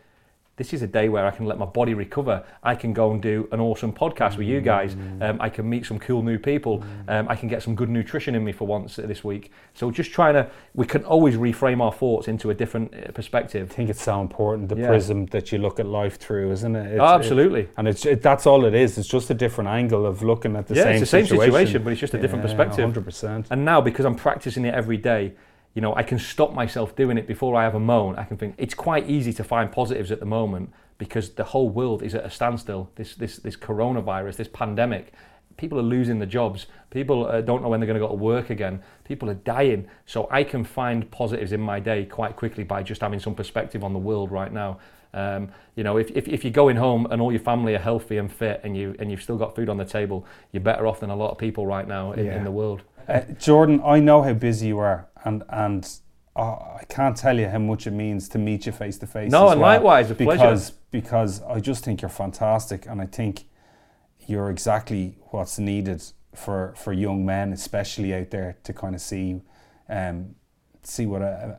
this is a day where I can let my body recover. I can go and do an awesome podcast with you guys. Um, I can meet some cool new people. Um, I can get some good nutrition in me for once this week. So just trying to, we can always reframe our thoughts into a different uh, perspective. I think it's so important the Yeah. prism that you look at life through, isn't it? It's- Oh, absolutely. it- and it's it, that's all it is. It's just a different angle of looking at the yeah, same it's the same situation. situation, but it's just a different Yeah, perspective. Hundred percent. And now, because I'm practicing it every day, you know, I can stop myself doing it before I have a moan. I can think it's quite easy to find positives at the moment because the whole world is at a standstill. This this this coronavirus, this pandemic, people are losing their jobs. People uh, don't know when they're going to go to work again. People are dying. So I can find positives in my day quite quickly by just having some perspective on the world right now. Um, you know, if, if, if you're going home and all your family are healthy and fit and you and you've still got food on the table, you're better off than a lot of people right now in, Yeah. in the world. Uh, Jordan, I know how busy you are, and and uh, I can't tell you how much it means to meet you face to face. No, and well, likewise, a pleasure. because because I just think you're fantastic, and I think you're exactly what's needed for for young men, especially out there, to kind of see um, see what a,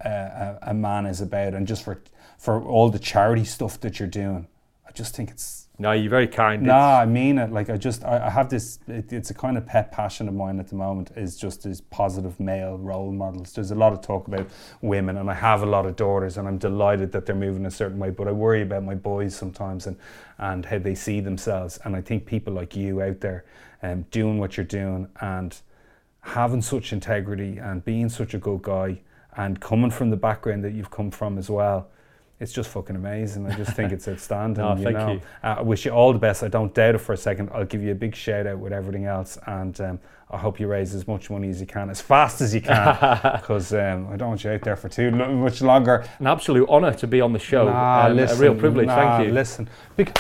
a, a a man is about, and just for for all the charity stuff that you're doing. I just think it's No, you're very kind. Nah, I mean it. Like I just, I, I have this. It, it's a kind of pet passion of mine at the moment. Is just these positive male role models. There's a lot of talk about women, and I have a lot of daughters, and I'm delighted that they're moving a certain way. But I worry about my boys sometimes, and and how they see themselves. And I think people like you out there, um, doing what you're doing, and having such integrity, and being such a good guy, and coming from the background that you've come from as well. It's just fucking amazing. I just think it's outstanding. No, you thank know. you. Uh, I wish you all the best. I don't doubt it for a second. I'll give you a big shout out with everything else, and um, I hope you raise as much money as you can, as fast as you can, because um, I don't want you out there for too lo- much longer. An absolute honour to be on the show. Nah, Um, listen, a real privilege. nah, Thank you. Listen, big.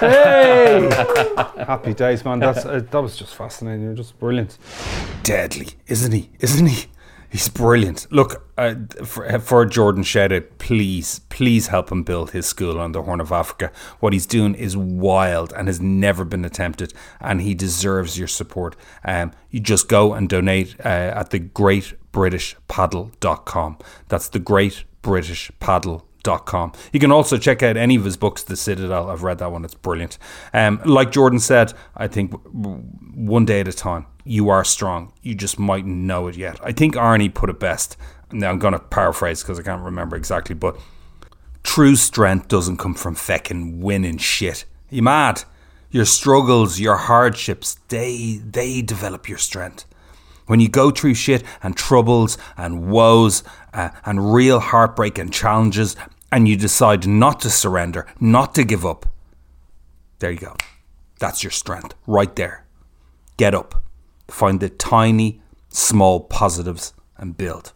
Hey! Happy days, man. That's uh, that was just fascinating. You're just brilliant. deadly, isn't he? Isn't he? He's brilliant. Look, uh, for, for Jordan Shedda, please, please help him build his school on the Horn of Africa. What he's doing is wild and has never been attempted, and he deserves your support. Um, you just go and donate uh, at the greatbritishpaddle.com. That's the greatbritishpaddle.com. You can also check out any of his books, The Citadel. I've read that one, it's brilliant. Um, like Jordan said, I think one day at a time. You are strong. You just mightn't know it yet. I think Arnie put it best. Now I'm going to paraphrase because I can't remember exactly, but true strength doesn't come from feckin' winning shit. You mad? Your struggles, your hardships, they they develop your strength. When you go through shit and troubles and woes uh, and real heartbreak and challenges, and you decide not to surrender, not to give up, there you go. That's your strength right there. Get up, find the tiny, small positives, and build.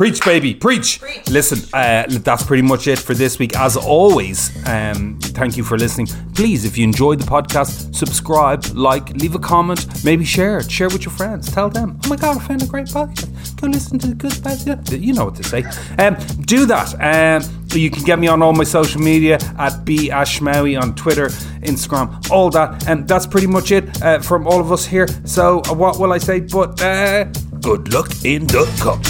Preach, baby, preach. Listen, uh, that's pretty much it for this week. As always, um, thank you for listening. Please, if you enjoyed the podcast, subscribe, like, leave a comment, maybe share it. Share with your friends. Tell them, oh my God, I found a great podcast. Go listen to the good yeah, You know what to say. Um, do that. Um, you can get me on all my social media at B Ashmawy on Twitter, Instagram, all that. And that's pretty much it uh, from all of us here. So, uh, what will I say? But uh, good luck in the cup.